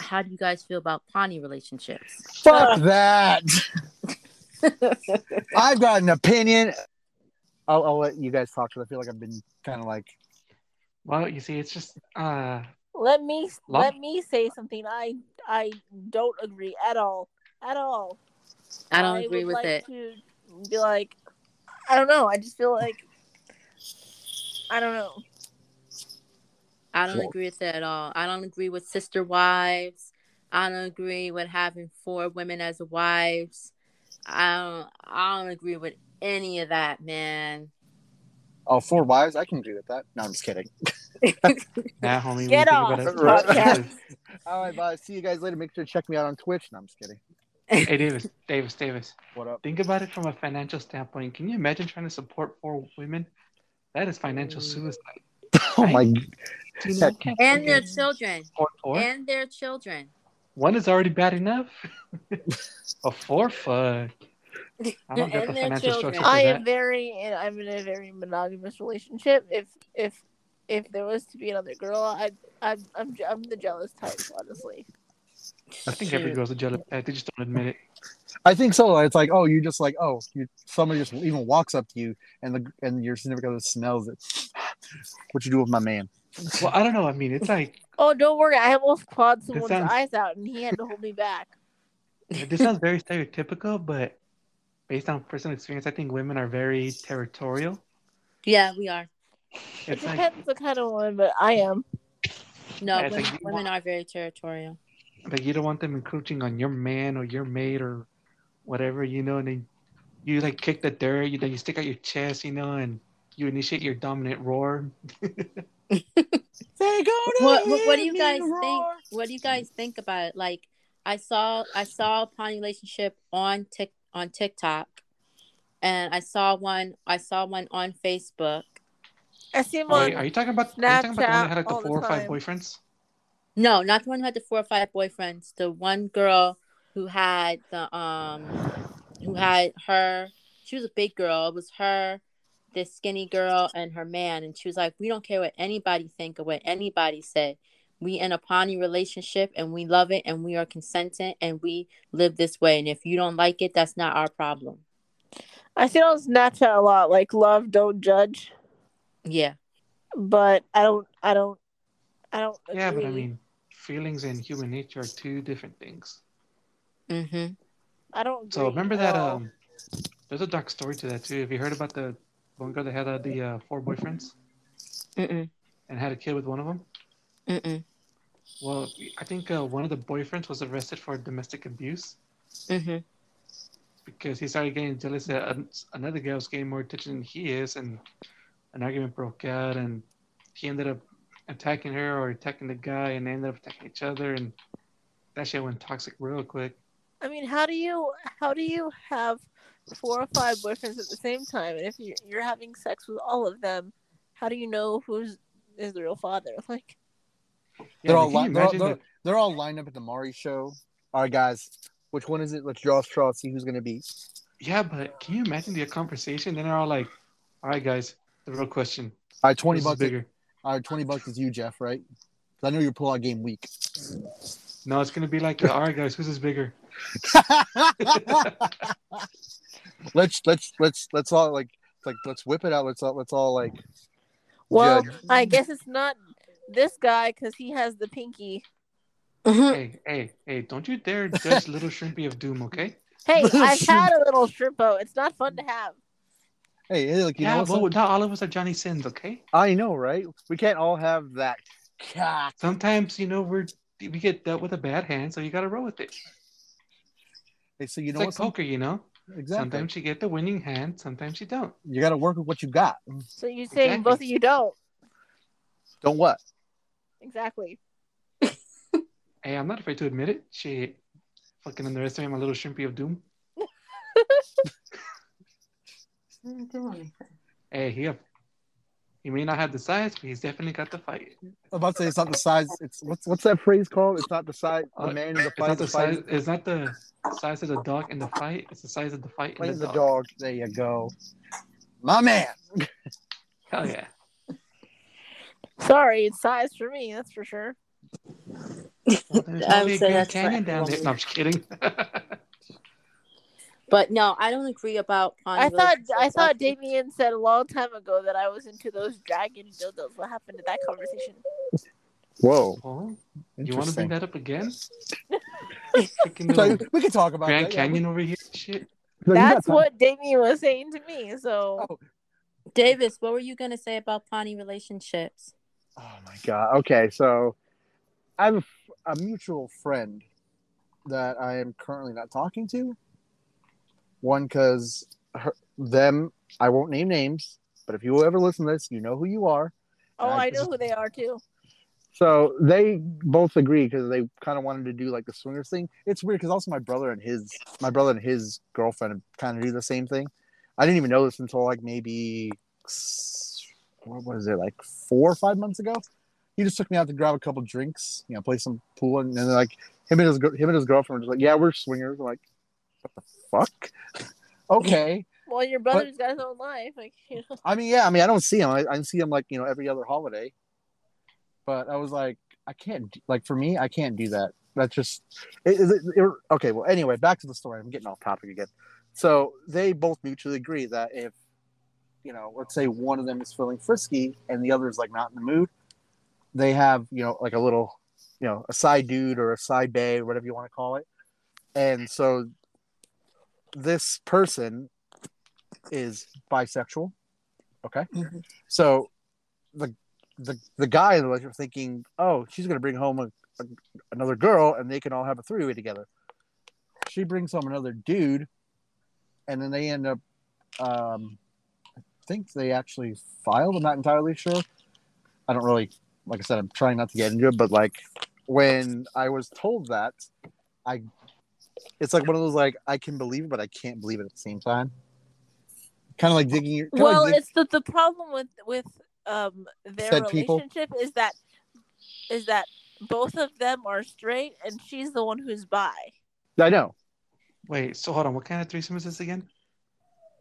Speaker 1: how do you guys feel about Pawnee relationships?
Speaker 4: Fuck that. (laughs) I've got an opinion. I'll, I'll let you guys talk because I feel like I've been kind of like
Speaker 2: well, you see, it's just uh,
Speaker 3: Let me
Speaker 2: Love-
Speaker 3: let me say something. I I don't agree at all. At all.
Speaker 1: I don't agree
Speaker 3: would
Speaker 1: with
Speaker 3: like
Speaker 1: it.
Speaker 3: To be like, I don't know. I just feel like I don't know.
Speaker 1: I don't
Speaker 4: Well-
Speaker 1: agree with that at all. I don't agree with sister wives. I don't agree with having four women as wives. I don't. I don't agree with any of that, man.
Speaker 4: oh four wives. I can agree with that. No, I'm just kidding. (laughs)
Speaker 2: nah, homie.
Speaker 3: Get off
Speaker 2: about it- (laughs)
Speaker 4: All right, bye. See you guys later. Make sure to check me out on Twitch. No, I'm just kidding.
Speaker 2: hey, Davis, Davis, Davis.
Speaker 4: What up?
Speaker 2: Think about it from a financial standpoint. Can you imagine trying to support four women? That is financial mm. suicide. (laughs)
Speaker 4: Oh my.
Speaker 2: Do you know
Speaker 4: Heck.
Speaker 2: can't
Speaker 1: and their children.
Speaker 2: support four?
Speaker 1: And their children.
Speaker 2: One is already bad enough. (laughs) a four, fuck. I don't get
Speaker 1: And
Speaker 2: the
Speaker 1: their
Speaker 2: financial
Speaker 1: children.
Speaker 2: structure for
Speaker 3: I
Speaker 2: that.
Speaker 3: am very and I'm in a very monogamous relationship. If if if there was to be another girl, I I I'm I'm the jealous type, honestly.
Speaker 2: I think every girl's a jealous type. They just don't admit it.
Speaker 4: I think so. It's like, oh, you just like, oh, you somebody just even walks up to you, and the and your significant other smells it. (sighs) What you do with my man?
Speaker 2: Well, I don't know. I mean, it's like
Speaker 3: Oh, don't worry. I almost clawed someone's
Speaker 2: sounds-
Speaker 3: eyes out, and he had to hold me back.
Speaker 2: this sounds very stereotypical, but based on personal experience, I think women are very territorial.
Speaker 1: Yeah, we are.
Speaker 3: It
Speaker 2: It's like,
Speaker 3: depends what kind of woman, but I am.
Speaker 1: No,
Speaker 2: Yeah,
Speaker 1: women,
Speaker 2: like
Speaker 1: women
Speaker 2: want-
Speaker 1: are very territorial.
Speaker 2: like you don't want them encroaching on your man or your mate or whatever, you know, and then you like kick the dirt, you then you stick out your chest, you know, and you initiate your dominant roar. (laughs)
Speaker 4: They gonna
Speaker 1: What, what, what do you guys
Speaker 4: me
Speaker 1: think? What do you guys think about it? Like, I saw I saw a pawn relationship on Tik on TikTok, and I saw one I saw one on Facebook.
Speaker 3: I see him
Speaker 2: Oh,
Speaker 3: on.
Speaker 2: wait, are you talking about? Are you talking about the one that had like the
Speaker 3: Snapchat the
Speaker 2: four or five boyfriends?
Speaker 1: No, not the one who had the four or five boyfriends. The one girl who had the um, who had her. She was a big girl. It was her, this skinny girl, and her man. And she was like, "We don't care what anybody think or what anybody say. We in a poly relationship, and we love it, and we are consentant, and we live this way. And if you don't like it, that's not our problem."
Speaker 3: I see it on Snapchat a lot, like love, don't judge.
Speaker 1: Yeah.
Speaker 3: But I don't. I don't. I don't.
Speaker 2: Yeah, but I mean, feelings and human nature are two different things.
Speaker 1: Mm-hmm.
Speaker 3: I don't.
Speaker 2: So remember
Speaker 3: at
Speaker 2: that
Speaker 3: all.
Speaker 2: um, there's a dark story to that too. Have you heard about the one girl that had uh, the uh, four boyfriends
Speaker 1: Mm-mm.
Speaker 2: and had a kid with one of them?
Speaker 1: Mm-mm.
Speaker 2: Well, I think uh, one of the boyfriends was arrested for domestic abuse
Speaker 1: Mm-hmm.
Speaker 2: because he started getting jealous that another girl was getting more attention than he is, and an argument broke out, and he ended up attacking her or attacking the guy, and they ended up attacking each other, and that shit went toxic real quick.
Speaker 3: I mean, how do you how do you have four or five boyfriends at the same time? And if you're, you're having sex with all of them, how do you know who's is the real father? (laughs) Like,
Speaker 2: Yeah,
Speaker 4: They're all li- they're all- they're-
Speaker 2: that-
Speaker 4: They're all lined up at the Maury show. All right, guys. Which one is it? Let's draw a straw. See who's gonna be.
Speaker 2: Yeah, but can you imagine the conversation? Then they're all like, "All right, guys, the real question:
Speaker 4: All right, twenty
Speaker 2: Who's
Speaker 4: bucks.
Speaker 2: bigger?"
Speaker 4: All right, twenty bucks is you, Jeff. Right? 'Cause I know your pull-out game weak.
Speaker 2: No, it's gonna be like, "All right, guys, who's is bigger?" (laughs)
Speaker 4: let's let's let's let's all like like let's whip it out. Let's all let's all like.
Speaker 3: well,
Speaker 4: judge.
Speaker 3: I guess it's not this guy because he has the pinky.
Speaker 1: Mm-hmm.
Speaker 2: hey, hey, hey! Don't you dare judge Little Shrimpy of Doom, okay?
Speaker 3: Hey, I've had a little shrimpo. It's not fun to have.
Speaker 4: Hey, hey, like you
Speaker 2: yeah,
Speaker 4: know,
Speaker 2: well,
Speaker 4: some-
Speaker 2: not all of us are Johnny Sins, okay?
Speaker 4: I know, right? We can't all have that. cock.
Speaker 2: Sometimes, you know, we're we get dealt with a bad hand, so you got to roll with it.
Speaker 4: Hey, so you
Speaker 2: It's
Speaker 4: know
Speaker 2: like
Speaker 4: what? Some-
Speaker 2: poker, you know.
Speaker 4: exactly.
Speaker 2: Sometimes you get the winning hand, sometimes you don't.
Speaker 4: you got to work with what you got.
Speaker 3: So you're saying
Speaker 2: Exactly.
Speaker 3: both of you don't
Speaker 4: Don't what?
Speaker 3: exactly? (laughs)
Speaker 2: Hey, I'm not afraid to admit it. She fucking underestimate my Little Shrimpy of Doom. (laughs) Hey, he have, he may not have the size, but he's definitely got the fight.
Speaker 4: I'm about to say it's not the size. It's what's what's that phrase called? It's not the size. The
Speaker 2: Uh,
Speaker 4: man in the fight.
Speaker 2: It's
Speaker 4: fight.
Speaker 2: not
Speaker 4: The
Speaker 2: the
Speaker 4: fight
Speaker 2: size. It's not the size of the dog in the fight. It's the size of the fight in
Speaker 4: plays
Speaker 2: the,
Speaker 4: the
Speaker 2: dog.
Speaker 4: dog. There you go, my man. (laughs)
Speaker 2: Hell yeah.
Speaker 3: Sorry, it's size for me. That's for sure.
Speaker 2: Well, there's
Speaker 1: I
Speaker 2: only
Speaker 1: would
Speaker 2: a
Speaker 1: say
Speaker 2: Grand
Speaker 1: that's for
Speaker 2: Canyon down there. No, I'm just kidding. (laughs)
Speaker 1: But no, I don't agree about pawn
Speaker 3: I thought. I thought
Speaker 1: think-
Speaker 3: Damien said a long time ago that I was into those dragon dildos. What happened to that conversation?
Speaker 4: Whoa,
Speaker 2: oh, you want to bring that up again? (laughs)
Speaker 4: So, we can talk about
Speaker 2: Grand
Speaker 4: that. yeah.
Speaker 2: Canyon over here. Shit.
Speaker 4: So you got
Speaker 3: That's what Damien was saying to me. So
Speaker 4: Oh.
Speaker 1: Davis, what were you gonna say about pawnee relationships?
Speaker 4: Oh my god. Okay, so I have a mutual friend that I am currently not talking to. One, because them, I won't name names, but if you ever listen to this, you know who you are.
Speaker 3: oh,
Speaker 4: I
Speaker 3: I know who they are too.
Speaker 4: So they both agree because they kind of wanted to do like the swingers thing. It's weird because also my brother and his my brother and his girlfriend kind of do the same thing. I didn't even know this until like maybe what was it like four or five months ago. He just took me out to grab a couple drinks, you know, play some pool, and then like him and his him and his girlfriend were just like, "Yeah, we're swingers." I'm like, what the fuck? okay. (laughs)
Speaker 3: Well, your brother's got his own life. Like (laughs) you know.
Speaker 4: I mean, yeah, I mean, I don't see him. I, I see him like you know every other holiday. But I was like, I can't like for me, I can't do that. That's just it, it, it- okay. Well, anyway, back to the story. I'm getting off topic again. So they both mutually agree that if you know, let's say one of them is feeling frisky and the other is like not in the mood, they have you know like a little, you know, a side dude or a side bay or whatever you want to call it. And so this person is bisexual. Okay.
Speaker 1: Mhm.
Speaker 4: So the the the guy in the relationship thinking, oh, she's gonna bring home a, a, another girl, and they can all have a three way together. She brings home another dude, and then they end up. Um, I think they actually filed. I'm not entirely sure. I don't really, like I said, I'm trying not to get into it, but like when I was told that, I, it's like one of those like I can believe it, but I can't believe it at the same time. Kind of like digging. kinda
Speaker 3: Well,
Speaker 4: like dig-
Speaker 3: it's the the problem with with um their
Speaker 4: Said people.
Speaker 3: relationship is that is that both of them are straight and she's the one who's bi.
Speaker 4: I know
Speaker 2: Wait, so hold on. What kind of threesome is this again?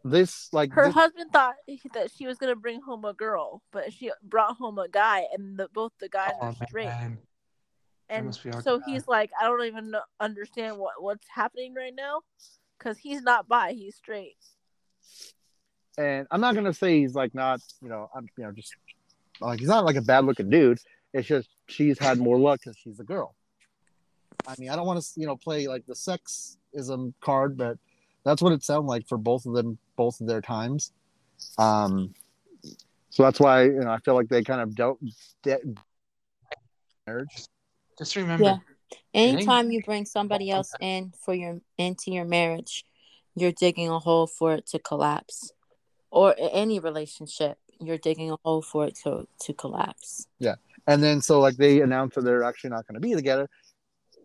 Speaker 4: this like
Speaker 3: Her
Speaker 4: this-
Speaker 3: husband thought that she was gonna bring home a girl, but she brought home a guy, and the, both the guys are
Speaker 2: Oh
Speaker 3: straight.
Speaker 2: man,
Speaker 3: And
Speaker 2: must be
Speaker 3: so
Speaker 2: awkward.
Speaker 3: he's like, I don't even understand what what's happening right now, because he's not bi, he's straight.
Speaker 4: and I'm not gonna say he's like not, you know, I'm, you know, just like he's not like a bad looking dude. It's just she's had more luck because she's a girl. I mean, I don't want to, you know, play like the sexism card, but that's what it sounded like for both of them, both of their times. Um, so that's why you know I feel like they kind of dealt de- marriage.
Speaker 2: Just remember.
Speaker 1: Yeah. Anytime you bring somebody else in for your into your marriage, you're digging a hole for it to collapse. Or any relationship, you're digging a hole for it to to collapse. Yeah.
Speaker 4: And then so like they announced that they're actually not going to be together.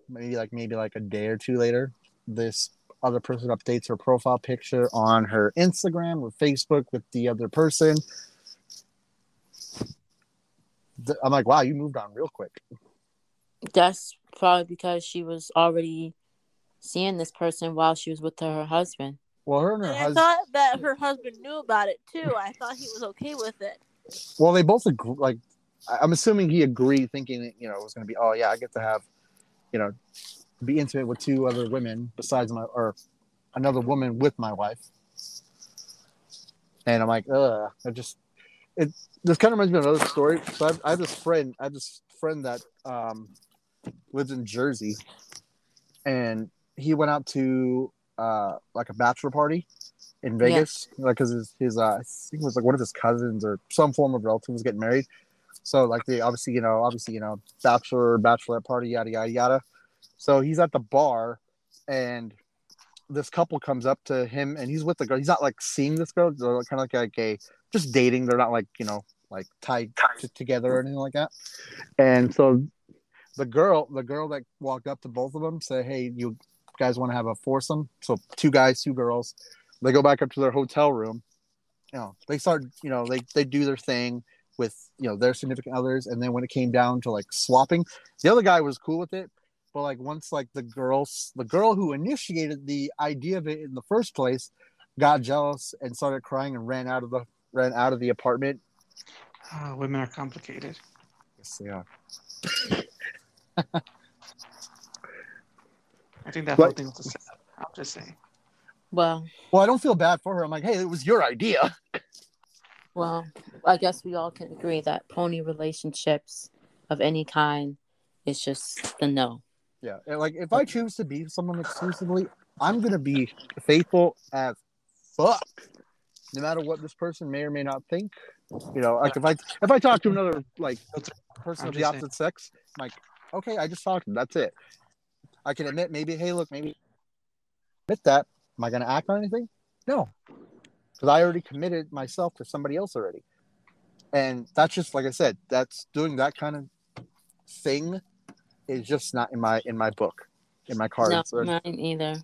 Speaker 4: Maybe like maybe like a day or two later, this other person updates her profile picture on her Instagram or Facebook with the other person. I'm like, wow, you moved on real quick.
Speaker 1: That's probably because she was already seeing this person while she was with her husband.
Speaker 4: Well, her and her
Speaker 3: And I thought that her husband knew about it too. I thought he was okay with it.
Speaker 4: Well, they both agree. Like, I- I'm assuming he agreed, thinking that, you know it was going to be. Oh yeah, I get to have, you know, be intimate with two other women besides my or another woman with my wife. And I'm like, ugh. I just it. This kind of reminds me of another story. So I have, I have this friend. I have this friend that um lives in Jersey, and he went out to uh like a bachelor party in Vegas, like because his his uh, I think it was like one of his cousins or some form of relative was getting married. So like they obviously you know obviously you know bachelor bachelorette party yada yada yada. So he's at the bar, and this couple comes up to him, and he's with the girl. He's not like seeing this girl. They're kind of like, like a just dating. They're not like you know like tied t- together or anything like that. And so the girl, the girl that walked up to both of them, said, "Hey, you guys want to have a foursome?" So two guys, two girls. They go back up to their hotel room. You know, they start. You know, they they do their thing with you know their significant others, and then when it came down to like swapping, the other guy was cool with it. But like once like the girls, the girl who initiated the idea of it in the first place, got jealous and started crying and ran out of the ran out of the apartment.
Speaker 2: Ah, women are complicated.
Speaker 4: Yes, they are. (laughs)
Speaker 2: I think that
Speaker 4: Like-
Speaker 2: whole thing was a setup. I'm just saying.
Speaker 1: Well,
Speaker 4: Well, I don't feel bad for her. I'm like, hey, it was your idea.
Speaker 1: well, I guess we all can agree that poly relationships of any kind is just the no.
Speaker 4: Yeah, and like if I choose to be someone exclusively, I'm gonna be faithful as fuck, no matter what this person may or may not think. You know, like if I if I talk to another like person
Speaker 2: I'm
Speaker 4: of the
Speaker 2: just
Speaker 4: opposite sex, I'm like, okay, I just talked to them. That's it. I can admit maybe, hey, look, maybe admit that. Am I gonna act on anything? No, because I already committed myself to somebody else already, and that's just like I said. That's doing that kind of thing is just not in my in my book, in my cards.
Speaker 1: No, mine either.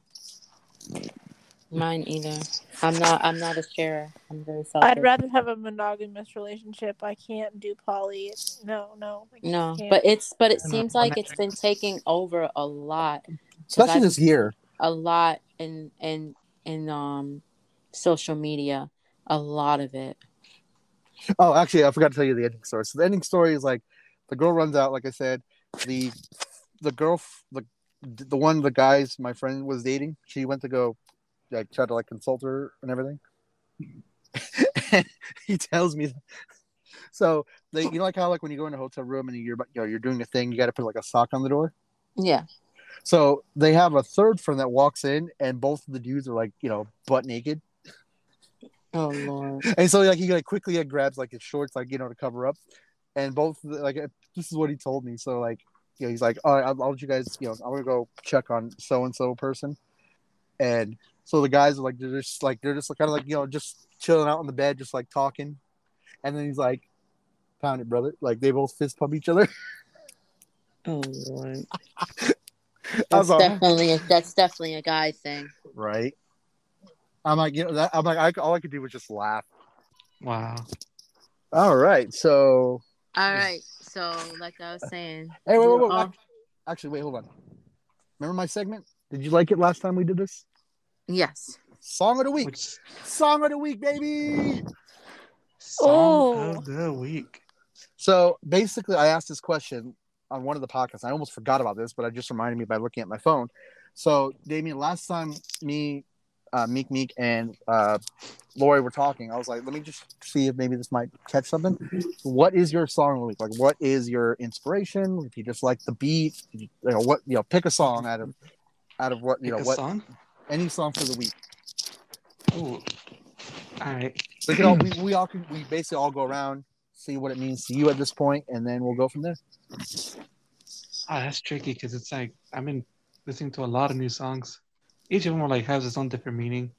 Speaker 1: Mine either. I'm not. I'm not a sharer. I'm very selfish.
Speaker 3: I'd rather have a monogamous relationship. I can't do poly. No, no.
Speaker 1: No, but it's but it seems like it's been taking over a lot,
Speaker 4: especially
Speaker 1: I-
Speaker 4: this year.
Speaker 1: a lot in in in um social media. A lot of it.
Speaker 4: Oh, actually, I forgot to tell you the ending story. So the ending story is like the girl runs out. Like I said, the the girl, the the one the guys my friend was dating. She went to go like tried to like consult her and everything. (laughs) he tells me. So they, you know, like how like when you go in a hotel room and you're you know you're doing a thing, you got to put like a sock on the door.
Speaker 1: Yeah.
Speaker 4: So they have a third friend that walks in, and both of the dudes are like, you know, butt naked.
Speaker 1: Oh lord. (laughs)
Speaker 4: And so like he like quickly like, grabs like his shorts like you know to cover up, and both like this is what he told me. So like you know he's like all right I'll, I'll let you guys you know I'm gonna go check on so and so person, and so the guys are like they're just like they're just kind of like you know just chilling out on the bed just like talking, and then he's like, "Found it, brother!" Like they both fist pump each other. (laughs)
Speaker 1: Oh lord. (laughs)
Speaker 4: I
Speaker 1: That's
Speaker 4: was
Speaker 1: definitely a, that's definitely a guy thing.
Speaker 4: right. I'm like you know that I'm like I, all I could do was just laugh.
Speaker 2: Wow.
Speaker 4: All right, so
Speaker 1: All right. So like I was saying.
Speaker 4: Hey, wait, wait, wait.
Speaker 1: we're all-
Speaker 4: Ac- Actually, wait, hold on. Remember my segment? Did you like it last time we did this?
Speaker 1: Yes.
Speaker 4: Song of the week.
Speaker 2: Which
Speaker 4: Song of the week, baby.
Speaker 2: song
Speaker 3: Oh.
Speaker 2: of the week?
Speaker 4: So basically, I asked this question on one of the podcasts. I almost forgot about this, but I just reminded me by looking at my phone. So, Damien, last time me, uh, Meek Meek, and uh, Lori were talking, I was like, let me just see if maybe this might catch something. What is your song of the week? Like, what is your inspiration? If you just like the beat, you know, what you know, pick a song out of out of what you
Speaker 2: Pick
Speaker 4: know
Speaker 2: a
Speaker 4: what
Speaker 2: song?
Speaker 4: Any song for the week.
Speaker 2: Ooh. All right.
Speaker 4: We can all we, (clears throat) we all can we basically all go around, see what it means to you at this point, and then we'll go from there.
Speaker 2: Ah, that's tricky because it's like I've been listening to a lot of new songs. Each of them are like has its own different meaning.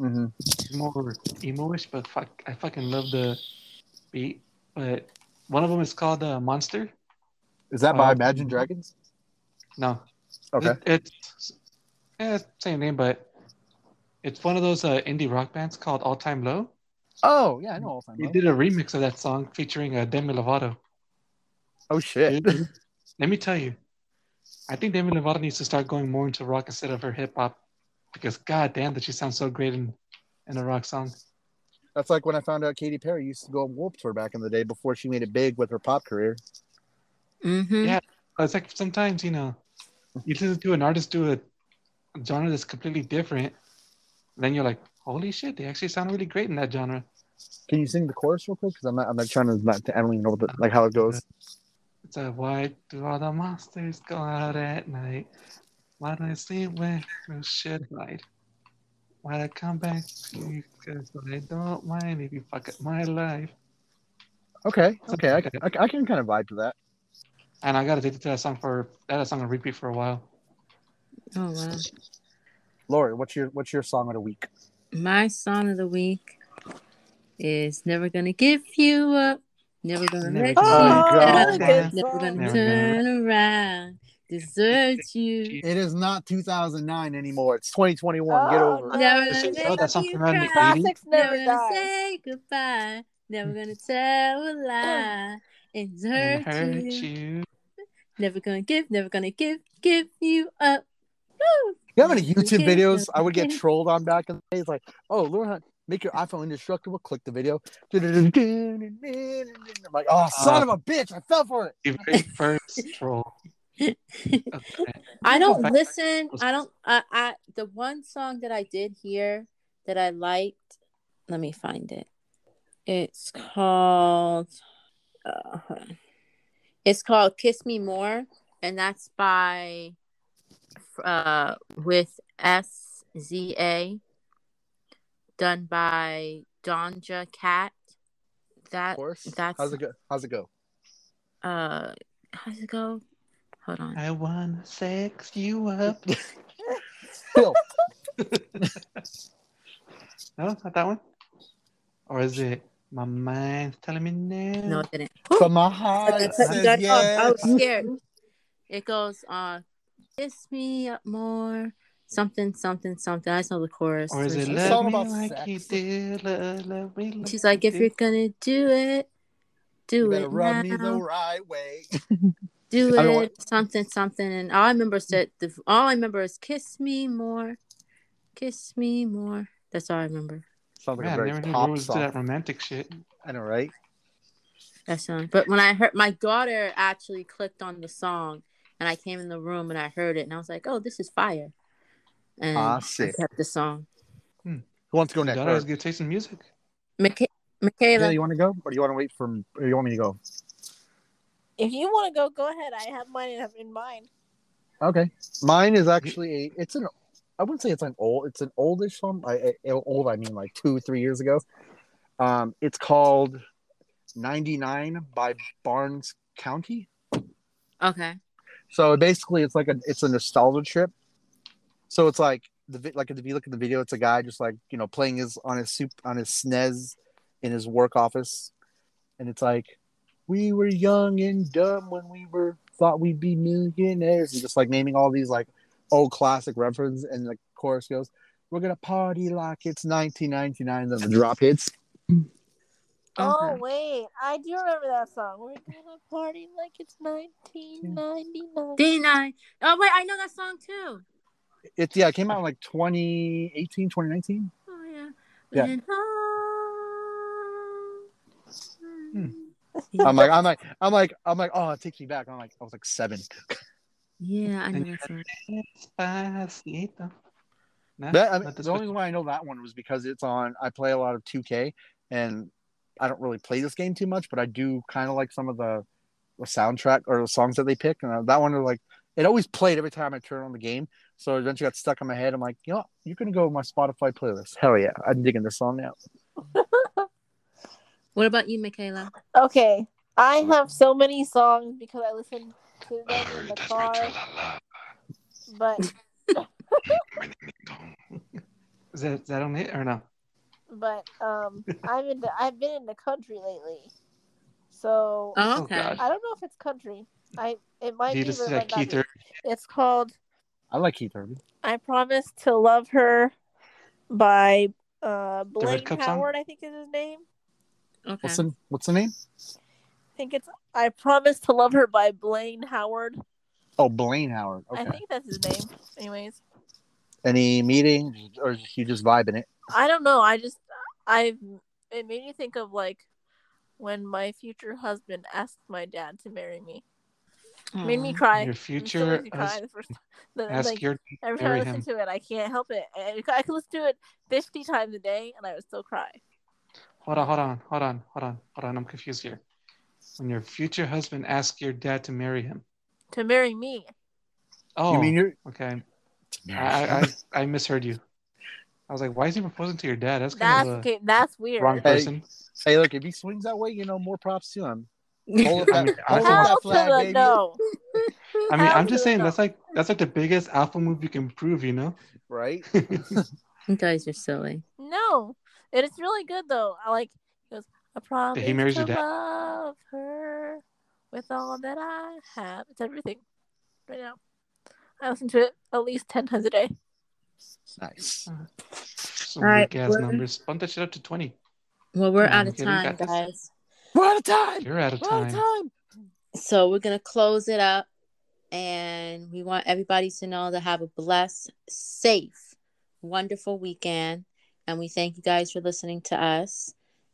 Speaker 4: Mm-hmm.
Speaker 2: It's more emo-ish, but fuck, I fucking love the beat. But one of them is called uh, Monster.
Speaker 4: Is that by
Speaker 2: Uh,
Speaker 4: Imagine Dragons?
Speaker 2: No,
Speaker 4: Okay.
Speaker 2: It, it's yeah, same name, but it's one of those uh, indie rock bands called All Time Low.
Speaker 4: Oh yeah, I know all the time.
Speaker 2: They
Speaker 4: Low.
Speaker 2: did a remix of that song featuring uh, Demi Lovato.
Speaker 4: Oh shit.
Speaker 2: Let me tell you, I think Demi Lovato needs to start going more into rock instead of her hip hop, because god damn, that she sounds so great in in a rock song.
Speaker 4: That's like when I found out Katy Perry used to go on Warped Tour back in the day before she made it big with her pop career.
Speaker 1: Mm-hmm.
Speaker 2: Yeah. It's like sometimes you know, you listen to an artist do a genre that's completely different, then you're like, holy shit, they actually sound really great in that genre.
Speaker 4: Can you sing the chorus real quick? Because I'm not. I'm not trying to. Not, I don't even know the, like how it goes.
Speaker 2: It's a why do all the monsters go out at night? Why do they sleep when no shit light? Why I come back to you? Cause I don't mind if you fuck up my life.
Speaker 4: Okay. Okay. I, I, I can kind of vibe to that.
Speaker 2: And I got addicted to that song for that song on repeat for a while.
Speaker 1: Oh wow.
Speaker 4: Lori, what's your what's your song of the week?
Speaker 1: My song of the week is "Never Gonna Give You Up." Never gonna
Speaker 2: Never
Speaker 1: let you down.
Speaker 3: good
Speaker 1: Never
Speaker 3: song.
Speaker 1: gonna
Speaker 2: Never
Speaker 1: turn around. Desert (laughs) you.
Speaker 4: It is not 2009 anymore. It's 2021. Get
Speaker 3: Oh,
Speaker 4: over
Speaker 3: no.
Speaker 4: it.
Speaker 1: Never
Speaker 2: Is
Speaker 1: gonna
Speaker 2: it- oh,
Speaker 1: make you
Speaker 2: from around the
Speaker 1: cry.
Speaker 3: Classics
Speaker 1: Never
Speaker 3: never
Speaker 1: gonna
Speaker 3: die.
Speaker 1: say goodbye. Never gonna tell a lie. And
Speaker 2: And
Speaker 1: hurt
Speaker 2: hurt
Speaker 1: you.
Speaker 2: you.
Speaker 1: Never gonna give. Never gonna give. Give you up. Woo!
Speaker 4: You know how many YouTube videos I would get trolled on back in the day? It's like, oh, learn how to make your iPhone indestructible. Click the video. I'm like, oh, son of a bitch! I fell for it.
Speaker 2: The very first (laughs) troll. (laughs) Okay.
Speaker 1: I don't listen. I don't. I, I the one song that I did hear that I liked. Let me find it. It's called. Uh. It's called "Kiss Me More," and that's by uh with S Z A, done by Doja Cat. That
Speaker 4: Of course.
Speaker 1: that's
Speaker 4: How's it go? How's it go?
Speaker 1: uh, how's it go? Hold on.
Speaker 2: I wanna sex you up. (laughs) (laughs) No, not that one. Or is it my mind's telling me no.
Speaker 1: No, it didn't.
Speaker 4: but my heart
Speaker 1: cut you
Speaker 4: says
Speaker 1: guys. I was scared. It goes, uh, kiss me up more, something, something, something. I just know the chorus.
Speaker 2: Or is it
Speaker 1: She's
Speaker 4: It's
Speaker 2: love me
Speaker 4: about
Speaker 2: like you
Speaker 4: sex.
Speaker 2: did, love, love me like
Speaker 1: She's like, if you're gonna do it, do
Speaker 4: You
Speaker 1: it
Speaker 4: better rub
Speaker 1: now.
Speaker 4: me the right way. (laughs)
Speaker 1: do
Speaker 4: I don't
Speaker 1: it, something, something. And all I remember said the all I remember is kiss me more, kiss me more. That's all I remember.
Speaker 4: Sounds like
Speaker 2: Man,
Speaker 4: a
Speaker 2: I
Speaker 4: very
Speaker 2: never
Speaker 4: pop song.
Speaker 2: that romantic shit.
Speaker 4: I know, right?
Speaker 1: That song. But when I heard my daughter actually clicked on the song, and I came in the room and I heard it, and I was like, oh, this is fire. And
Speaker 4: Ah,
Speaker 1: I kept the song.
Speaker 4: Who wants to go
Speaker 2: Your
Speaker 4: next?
Speaker 2: daughter has
Speaker 4: Or-
Speaker 2: good taste in music.
Speaker 1: Micha-
Speaker 4: Yeah, you want to go, or do you want to wait for? Or you want me to go?
Speaker 3: If you want to go, go ahead. I have mine in, in mind.
Speaker 4: Okay, mine is actually a. It's an I wouldn't say it's an old. It's an oldish song. I, I old. I mean like two, three years ago. Um, it's called "99" by Barns Courtney.
Speaker 1: Okay.
Speaker 4: So basically, it's like a it's a nostalgia trip. So it's like the like if you look at the video, it's a guy just like you know playing his on his soup on his SNES in his work office, and it's like we were young and dumb when we were thought we'd be millionaires, and just like naming all these like old classic references, and the chorus goes, "We're gonna party like it's 1999." Then the drop hits.
Speaker 3: Oh
Speaker 1: Okay.
Speaker 3: wait, I do remember that song. We're gonna party like it's 1999.
Speaker 1: D9. Oh, wait, I know that song too.
Speaker 4: It's yeah, it came out in like 2018, 2019.
Speaker 1: Oh, yeah.
Speaker 4: Yeah.
Speaker 1: When
Speaker 2: Hmm.
Speaker 1: I-
Speaker 4: I'm like, I'm (laughs) like, I'm like, I'm like, oh, it takes me back. I'm like, I was like seven.
Speaker 1: yeah, I know that song.
Speaker 2: Despacito. No,
Speaker 4: That, I mean, the only reason why I know that one was because it's on. I play a lot of 2K, and I don't really play this game too much, but I do kind of like some of the, the soundtrack or the songs that they pick. And uh, that one, like, it always played every time I turn on the game. So eventually got stuck in my head. I'm like, you know, what? you're gonna go with my Spotify playlist. Hell yeah, I'm digging this song now. (laughs)
Speaker 1: What about you, Michaela?
Speaker 3: Okay, I have so many songs because I listen to them in the car. But (laughs)
Speaker 2: Is that, is that on it or no?
Speaker 3: But um, (laughs) I'm in the I've been in the country lately, so
Speaker 1: Oh,
Speaker 2: Oh,
Speaker 1: okay.
Speaker 3: I don't know if it's country. I it might
Speaker 2: Do you
Speaker 3: be.
Speaker 2: just
Speaker 3: but it
Speaker 2: say
Speaker 3: might not
Speaker 2: Keith. Urban?
Speaker 3: It's called
Speaker 4: I like Keith Urban.
Speaker 3: "I Promise to Love Her" by uh, Blaine Howard. I think is his name.
Speaker 1: Okay.
Speaker 4: What's the What's the name?
Speaker 3: I think it's "I Promise to Love Her" by Blaine Howard.
Speaker 4: Oh, Blaine Howard. Okay.
Speaker 3: I think that's his name. Anyways,
Speaker 4: Any meeting or you just vibing it?
Speaker 3: I don't know. I just I it made me think of like when my future husband asked my dad to marry me. Made me
Speaker 1: mm.
Speaker 3: cry.
Speaker 2: Your
Speaker 3: It
Speaker 2: future
Speaker 3: makes me cry
Speaker 2: hus-
Speaker 3: the first the,
Speaker 2: Ask
Speaker 3: like,
Speaker 2: your
Speaker 3: every time I listen
Speaker 2: him.
Speaker 3: to it, I can't help it. I, I could listen to it fifty times a day, and I would still cry.
Speaker 2: Hold on, hold on, hold on, hold on, hold on. I'm confused here. When your future husband asks your dad to marry him.
Speaker 3: To marry me,
Speaker 2: Oh,
Speaker 4: You mean you're?
Speaker 2: okay. I, I, I I misheard you. I was like, why is he proposing to your dad? That's kind
Speaker 3: that's
Speaker 2: of a
Speaker 3: okay. That's weird.
Speaker 2: wrong person.
Speaker 4: Hey, look, if he swings that way, you know, more props to him. Hold (laughs)
Speaker 2: I
Speaker 4: up
Speaker 2: mean, I
Speaker 4: hold
Speaker 2: think-
Speaker 4: up
Speaker 3: Hell
Speaker 4: that
Speaker 3: to
Speaker 4: flag,
Speaker 3: the
Speaker 4: baby.
Speaker 3: no. (laughs)
Speaker 2: I mean,
Speaker 3: Hell
Speaker 2: I'm just saying
Speaker 3: no.
Speaker 2: that's like that's like the biggest alpha move you can prove, you know?
Speaker 4: Right? (laughs)
Speaker 1: You guys are silly.
Speaker 3: No, it is really good though. I like. He goes. I promise
Speaker 2: he marries
Speaker 3: to
Speaker 2: your dad?
Speaker 3: love her with all that I have. It's everything. Right now, I listen to it at least ten times a day.
Speaker 4: Nice. Uh-huh.
Speaker 2: Some
Speaker 1: All right,
Speaker 2: weak ass numbers. Bump that shit up to 20.
Speaker 1: Well, we're
Speaker 2: Come on,
Speaker 1: out of
Speaker 2: kid,
Speaker 1: time, guys.
Speaker 4: We're out of time.
Speaker 2: You're out of
Speaker 4: We're out of
Speaker 2: time.
Speaker 4: time.
Speaker 1: So we're gonna close it up, and we want everybody to know to have a blessed, safe, wonderful weekend. And we thank you guys for listening to us.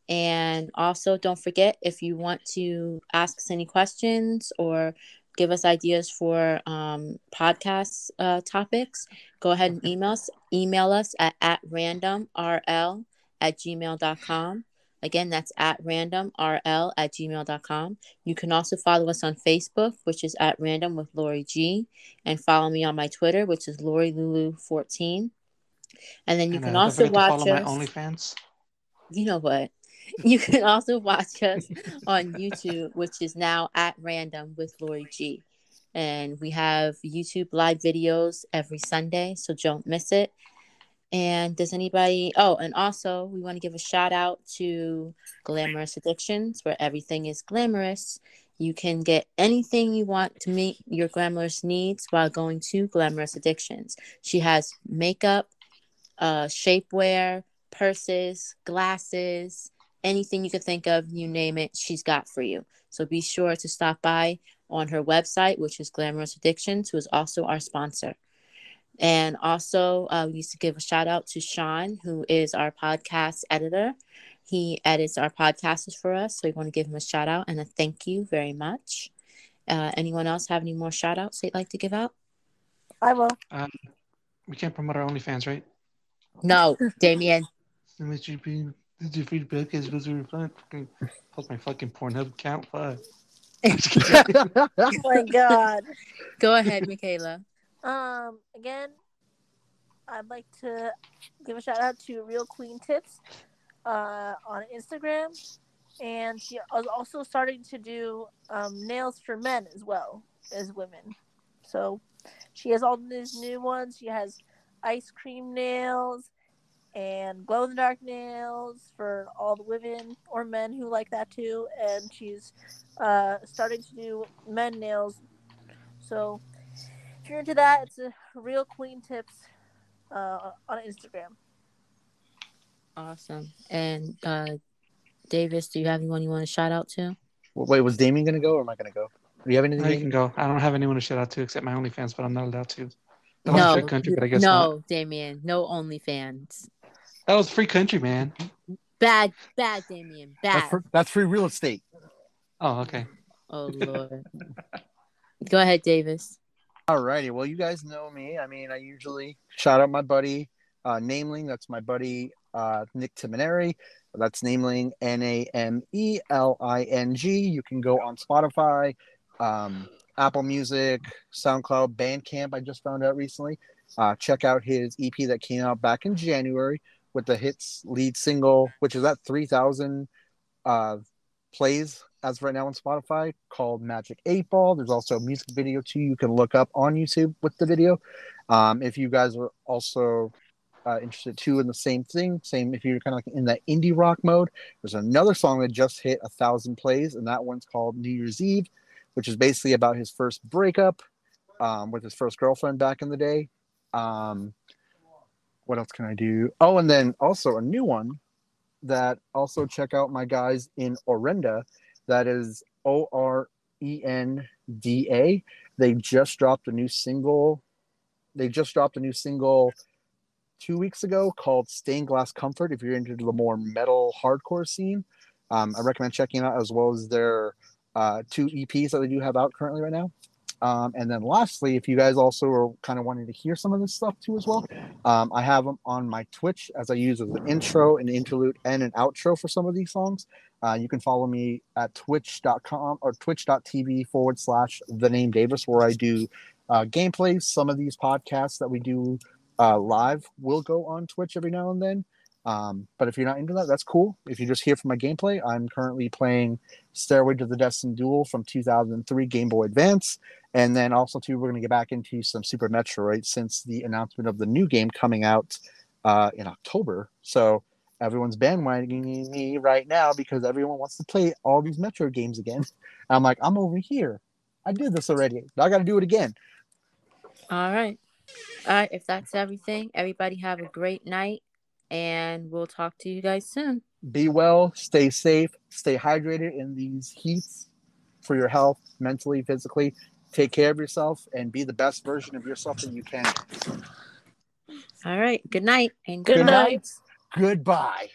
Speaker 1: And also, don't forget if you want to ask us any questions or give us ideas for um, podcast uh, topics, go ahead and email us. Email us at, at randomrl at gmail.com. Again, that's at randomrl at gmail.com. You can also follow us on Facebook, which is at random with Lori G, and follow me on my Twitter, which is Lori Lulu 14. And then you
Speaker 2: And,
Speaker 1: can
Speaker 2: uh,
Speaker 1: also watch
Speaker 2: follow my
Speaker 1: us.
Speaker 2: OnlyFans.
Speaker 1: You know what? You can also watch us on YouTube, which is now at random with Lori G. And we have YouTube live videos every Sunday, so don't miss it. And does anybody? Oh, and also we want to give a shout out to Glamorous Addictions, where everything is glamorous. You can get anything you want to meet your glamorous needs while going to Glamorous Addictions. She has makeup, uh, shapewear, purses, glasses, anything you can think of, you name it, she's got for you. So be sure to stop by on her website, which is Glamorous Addictions, who is also our sponsor. And also, uh, we used to give a shout out to Sean, who is our podcast editor. He edits our podcasts for us. So we want to give him a shout out and a thank you very much. Uh, anyone else have any more shout outs they'd like to give out?
Speaker 3: I will.
Speaker 2: We can't promote our OnlyFans, right?
Speaker 1: No, Damien. (laughs)
Speaker 2: Unless you be this is your free podcast supposed to be fun. Fucking Post my fucking Pornhub count Fuck. (laughs)
Speaker 3: Oh my god.
Speaker 1: Go ahead, Michaela.
Speaker 3: Um, again, I'd like to give a shout out to Real Queen Tips uh, on Instagram, and she is also starting to do um, nails for men as well as women. So she has all these new ones. She has ice cream nails and glow in the dark nails for all the women or men who like that too. And she's uh, starting to do men nails. So if you're into that, it's a real queen tips uh, on Instagram.
Speaker 1: Awesome. And uh, Davis, do you have anyone you want to shout out to?
Speaker 4: Wait, was Damien gonna go or am I gonna go? Do you have anything?
Speaker 2: I can go. I don't have anyone to shout out to except my OnlyFans, but I'm not allowed to. That was
Speaker 1: No,
Speaker 2: free country, but I guess
Speaker 1: no,
Speaker 2: not.
Speaker 1: Damien, no OnlyFans.
Speaker 2: That was free country, man.
Speaker 1: Bad, bad, Damien,
Speaker 4: That's,
Speaker 1: bad.
Speaker 4: that's free real estate.
Speaker 2: Oh, okay.
Speaker 1: Oh Lord. Go ahead, Davis.
Speaker 4: Alrighty, well, you guys know me. I mean, I usually shout out my buddy uh, Nameling. That's my buddy uh, Nick Timoneri. That's Nameling, N A M E L I N G. You can go on Spotify, um, Apple Music, SoundCloud, Bandcamp. I just found out recently. Uh, check out his EP that came out back in January with the hits lead single, which is at 3,000 uh, plays as of right now on Spotify called Magic Eight Ball. There's also a music video too you can look up on YouTube with the video. Um, if you guys are also uh, interested too in the same thing, same if you're kind of like in that indie rock mode, there's another song that just hit a thousand plays, and that one's called New Year's Eve, which is basically about his first breakup um, with his first girlfriend back in the day. Um, what else can I do? Oh, and then also a new one that also check out my guys in Orenda. That is O R E N D A. They just dropped a new single. They just dropped a new single two weeks ago called Stained Glass Comfort. If you're into the more metal hardcore scene, um, I recommend checking it out as well as their uh, two EPs that they do have out currently right now. Um, and then lastly, if you guys also are kind of wanting to hear some of this stuff too as well, um, I have them on my Twitch as I use as an intro, an interlude, and an outro for some of these songs. Uh, you can follow me at twitch.com or twitch.tv forward slash the name Davis, where I do uh, gameplays. Some of these podcasts that we do uh, live will go on Twitch every now and then. Um, but if you're not into that, that's cool. If you're just here for my gameplay, I'm currently playing Stairway to the Destined Duel from 2003 Game Boy Advance. And then also, too, we're going to get back into some Super Metroid since the announcement of the new game coming out uh, in October. So everyone's bandwagoning me right now because everyone wants to play all these Metroid games again. (laughs) I'm like, I'm over here. I did this already. I got to do it again.
Speaker 1: All right. All right. If that's everything, everybody have a great night and we'll talk to you guys soon.
Speaker 4: Be well, stay safe, stay hydrated in these heats for your health, mentally, physically. Take care of yourself and be the best version of yourself that you can.
Speaker 1: All right. Good night and
Speaker 3: Good
Speaker 1: good
Speaker 3: night.
Speaker 4: Goodbye.